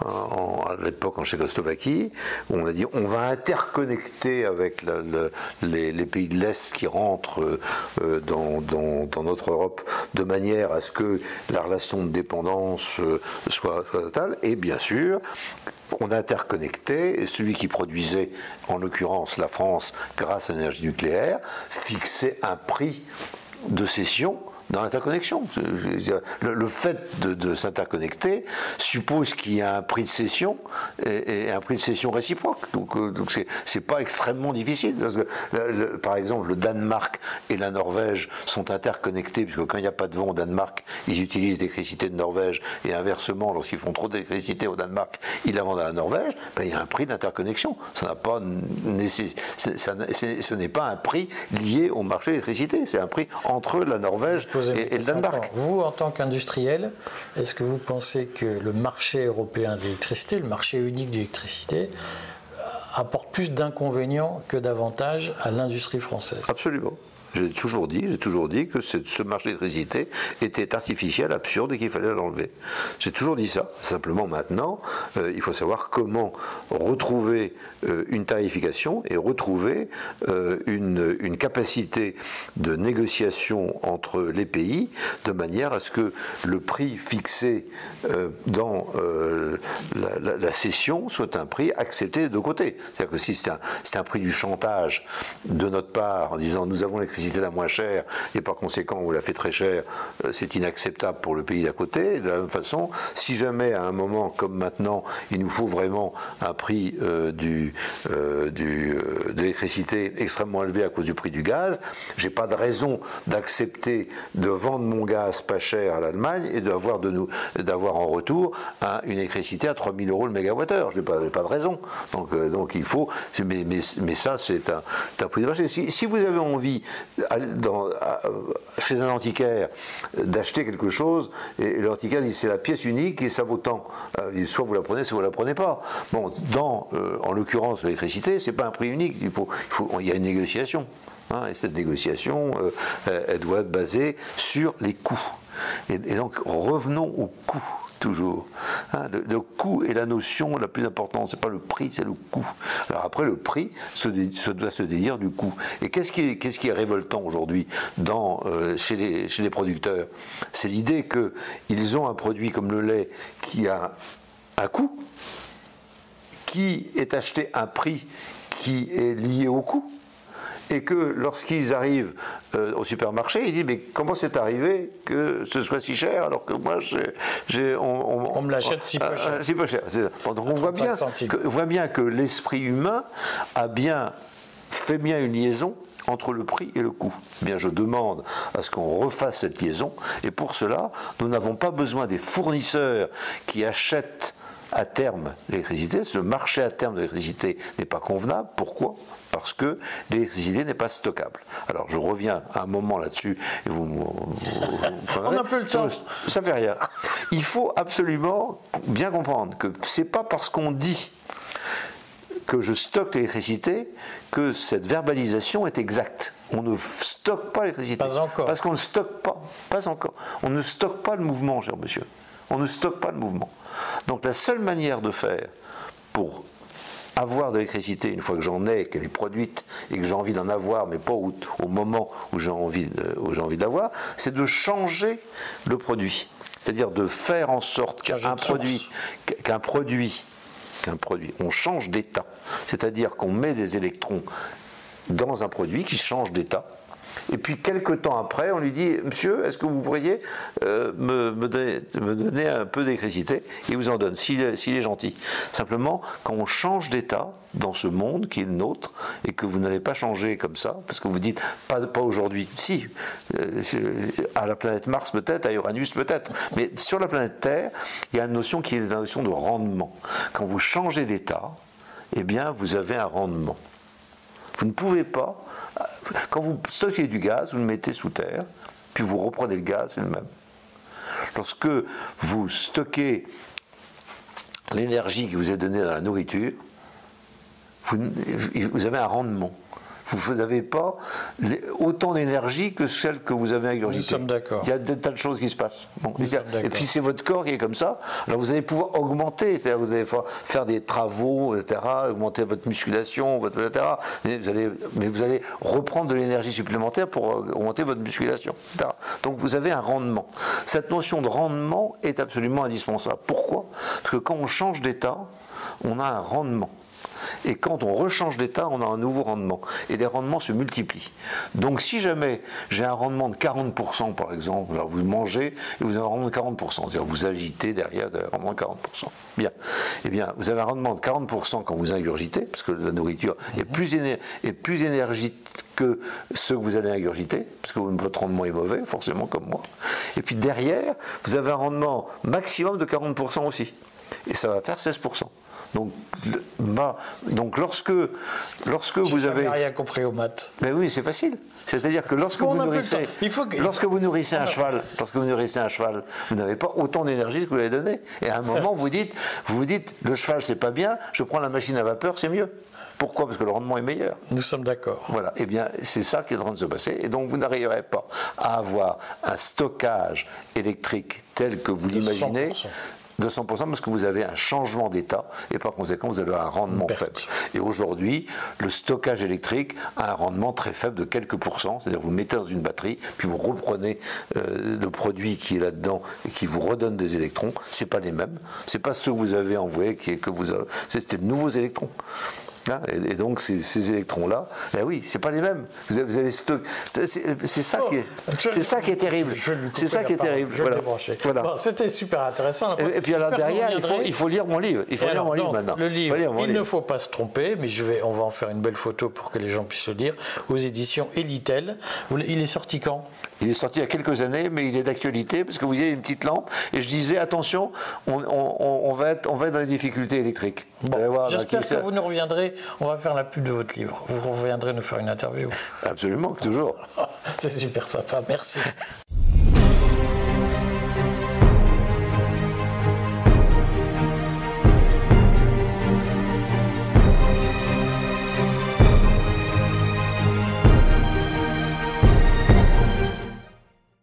à l'époque en Tchécoslovaquie, où on a dit on va interconnecter avec les, pays de l'Est qui rentrent euh, dans, dans, notre Europe de manière à ce que la relation de dépendance euh, soit, soit totale. Et bien sûr, on interconnectait, et celui qui produisait, en l'occurrence la France, grâce à l'énergie nucléaire, fixait un prix de cession dans l'interconnexion. Le, fait de, s'interconnecter suppose qu'il y a un prix de cession et, un prix de cession réciproque. Donc, euh, c'est pas extrêmement difficile. Parce que, par exemple, le Danemark et la Norvège sont interconnectés, puisque quand il n'y a pas de vent au Danemark, ils utilisent l'électricité de Norvège, et inversement, lorsqu'ils font trop d'électricité au Danemark, ils la vendent à la Norvège, ben, il y a un prix d'interconnexion. Ça n'a pas ce n'est pas un prix lié au marché de l'électricité, c'est un prix entre la Norvège et, le Danemark. Vous, en tant qu'industriel, est-ce que vous pensez que le marché européen d'électricité, le marché unique d'électricité, apporte plus d'inconvénients que d'avantages à l'industrie française? Absolument. J'ai toujours dit, j'ai toujours dit que ce marché d'électricité était artificiel, absurde et qu'il fallait l'enlever. J'ai toujours dit ça. Simplement maintenant, euh, il faut savoir comment retrouver euh, une tarification et retrouver euh, une, capacité de négociation entre les pays de manière à ce que le prix fixé dans la, la, cession soit un prix accepté de côtés. C'est-à-dire que si c'est un, un, prix du chantage de notre part en disant nous avons l'électricité l'électricité la moins chère et par conséquent vous la fait très chère, euh, c'est inacceptable pour le pays d'à côté. De la même façon, si jamais à un moment comme maintenant, il nous faut vraiment un prix euh, du, euh, du, de l'électricité extrêmement élevé à cause du prix du gaz, j'ai pas de raison d'accepter de vendre mon gaz pas cher à l'Allemagne et d'avoir de nous d'avoir en retour une électricité à 3000 euros le mégawattheure. Je n'ai pas, pas, de raison. Donc, donc il faut. Mais, mais, mais ça, c'est un, un prix de marché. Si, si vous avez envie, dans, chez un antiquaire, d'acheter quelque chose, et l'antiquaire dit c'est la pièce unique et ça vaut tant. Euh, soit vous la prenez, soit vous la prenez pas. Bon, dans, euh, en l'occurrence, l'électricité, c'est pas un prix unique. Il, faut, il, faut, il y a une négociation. Hein, et cette négociation, euh, elle doit être basée sur les coûts. Et, et donc, revenons aux coûts toujours. Hein, le, coût est la notion la plus importante, c'est pas le prix, c'est le coût. Alors après, le prix se, doit se dédire du coût. Et qu'est-ce qui, qui est révoltant aujourd'hui euh, chez les producteurs? C'est l'idée qu'ils ont un produit comme le lait qui a un coût, qui est acheté à un prix qui est lié au coût et que lorsqu'ils arrivent euh, au supermarché, ils disent mais comment c'est arrivé que ce soit si cher alors que moi j'ai, on, on, me l'achète si peu cher. si peu cher. Donc on voit bien, que, voit bien que l'esprit humain a bien fait bien une liaison entre le prix et le coût. Eh bien, je demande à ce qu'on refasse cette liaison, et pour cela, nous n'avons pas besoin des fournisseurs qui achètent à terme l'électricité. Ce marché à terme de l'électricité n'est pas convenable. Pourquoi? Parce que l'électricité n'est pas stockable. Alors je reviens un moment là-dessus. Et vous, [laughs] On a peu le temps. Ça ne fait rien. Il faut absolument bien comprendre que c'est pas parce qu'on dit que je stocke l'électricité que cette verbalisation est exacte. On ne stocke pas l'électricité. Pas encore. Parce qu'on ne stocke pas. Pas encore. On ne stocke pas le mouvement, cher monsieur. On ne stocke pas le mouvement. Donc la seule manière de faire pour avoir de l'électricité une fois que j'en ai, qu'elle est produite et que j'ai envie d'en avoir, mais pas au, moment où j'ai envie, de, d'avoir, c'est de changer le produit. C'est-à-dire de faire en sorte qu'un produit, qu'un produit, qu'un produit, on change d'état. C'est-à-dire qu'on met des électrons dans un produit qui change d'état et puis quelques temps après, on lui dit Monsieur, est-ce que vous pourriez euh, me, donner, un peu d'électricité? Il vous en donne, s'il est, gentil. Simplement, quand on change d'état dans ce monde qui est le nôtre, et que vous n'allez pas changer comme ça, parce que vous dites Pas, aujourd'hui, si, euh, à la planète Mars peut-être, à Uranus peut-être, mais sur la planète Terre, il y a une notion qui est la notion de rendement. Quand vous changez d'état, eh bien, vous avez un rendement. Vous ne pouvez pas quand vous stockez du gaz, vous le mettez sous terre, puis vous reprenez le gaz, c'est le même. Lorsque vous stockez l'énergie qui vous est donnée dans la nourriture, vous, avez un rendement vous n'avez pas autant d'énergie que celle que vous avez ingurgitée. d'accord. Il y a de tas de choses qui se passent. et puis c'est votre corps qui est comme ça. Alors vous allez pouvoir augmenter, c'est-à-dire vous allez faire des travaux, etc., augmenter votre musculation, votre, etc. Mais vous, allez, mais vous allez reprendre de l'énergie supplémentaire pour augmenter votre musculation, etc. Donc vous avez un rendement. Cette notion de rendement est absolument indispensable. Pourquoi? Parce que quand on change d'état, on a un rendement. Et quand on rechange d'état, on a un nouveau rendement. Et les rendements se multiplient. Donc si jamais j'ai un rendement de 40% par exemple, alors vous mangez et vous avez un rendement de 40%, c'est-à-dire vous agitez derrière un rendement de 40%. Bien. Eh bien, vous avez un rendement de 40% quand vous ingurgitez, parce que la nourriture est plus, est plus énergique que ce que vous allez ingurgiter, parce que votre rendement est mauvais, forcément comme moi. Et puis derrière, vous avez un rendement maximum de 40% aussi. Et ça va faire 16%. Donc, donc lorsque, lorsque vous avez. rien compris aux maths. Ben oui, c'est facile. C'est-à-dire que lorsque vous nourrissez, lorsque vous nourrissez un cheval, lorsque vous nourrissez un cheval, vous n'avez pas autant d'énergie que vous l'avez donné. Et à un moment, vous dites, vous vous dites, le cheval c'est pas bien, je prends la machine à vapeur, c'est mieux. Pourquoi? Parce que le rendement est meilleur. Nous sommes d'accord. Voilà. Eh bien, c'est ça qui est en train de se passer. Et donc, vous n'arriverez pas à avoir un stockage électrique tel que vous l'imaginez 200% parce que vous avez un changement d'état et par conséquent vous avez un rendement faible. Et aujourd'hui, le stockage électrique a un rendement très faible de quelques pourcents, c'est-à-dire vous mettez dans une batterie, puis vous reprenez euh, le produit qui est là-dedans et qui vous redonne des électrons. C'est pas les mêmes, c'est pas ceux que vous avez envoyés qui, que vous avez, c'était de nouveaux électrons. Hein, et, donc ces, électrons-là, ben oui, c'est pas les mêmes. Vous avez, c'est ça qui est, c'est ça qui est terrible. C'est ça qui est terrible. Voilà. C'était super intéressant. Et, puis alors derrière, il faut, il faut, lire mon livre. Il faut lire mon livre maintenant. Le livre, il, ne faut pas se tromper, mais je vais, on va en faire une belle photo pour que les gens puissent le lire. Aux éditions Elitel. Il est sorti quand? Il est sorti il y a quelques années, mais il est d'actualité parce que vous avez une petite lampe. Et je disais, attention, on, va, être, on va être dans les difficultés électriques. J'espère que vous nous reviendrez. On va faire la pub de votre livre. Vous reviendrez nous faire une interview. Absolument, toujours. [laughs] C'est super sympa. Merci.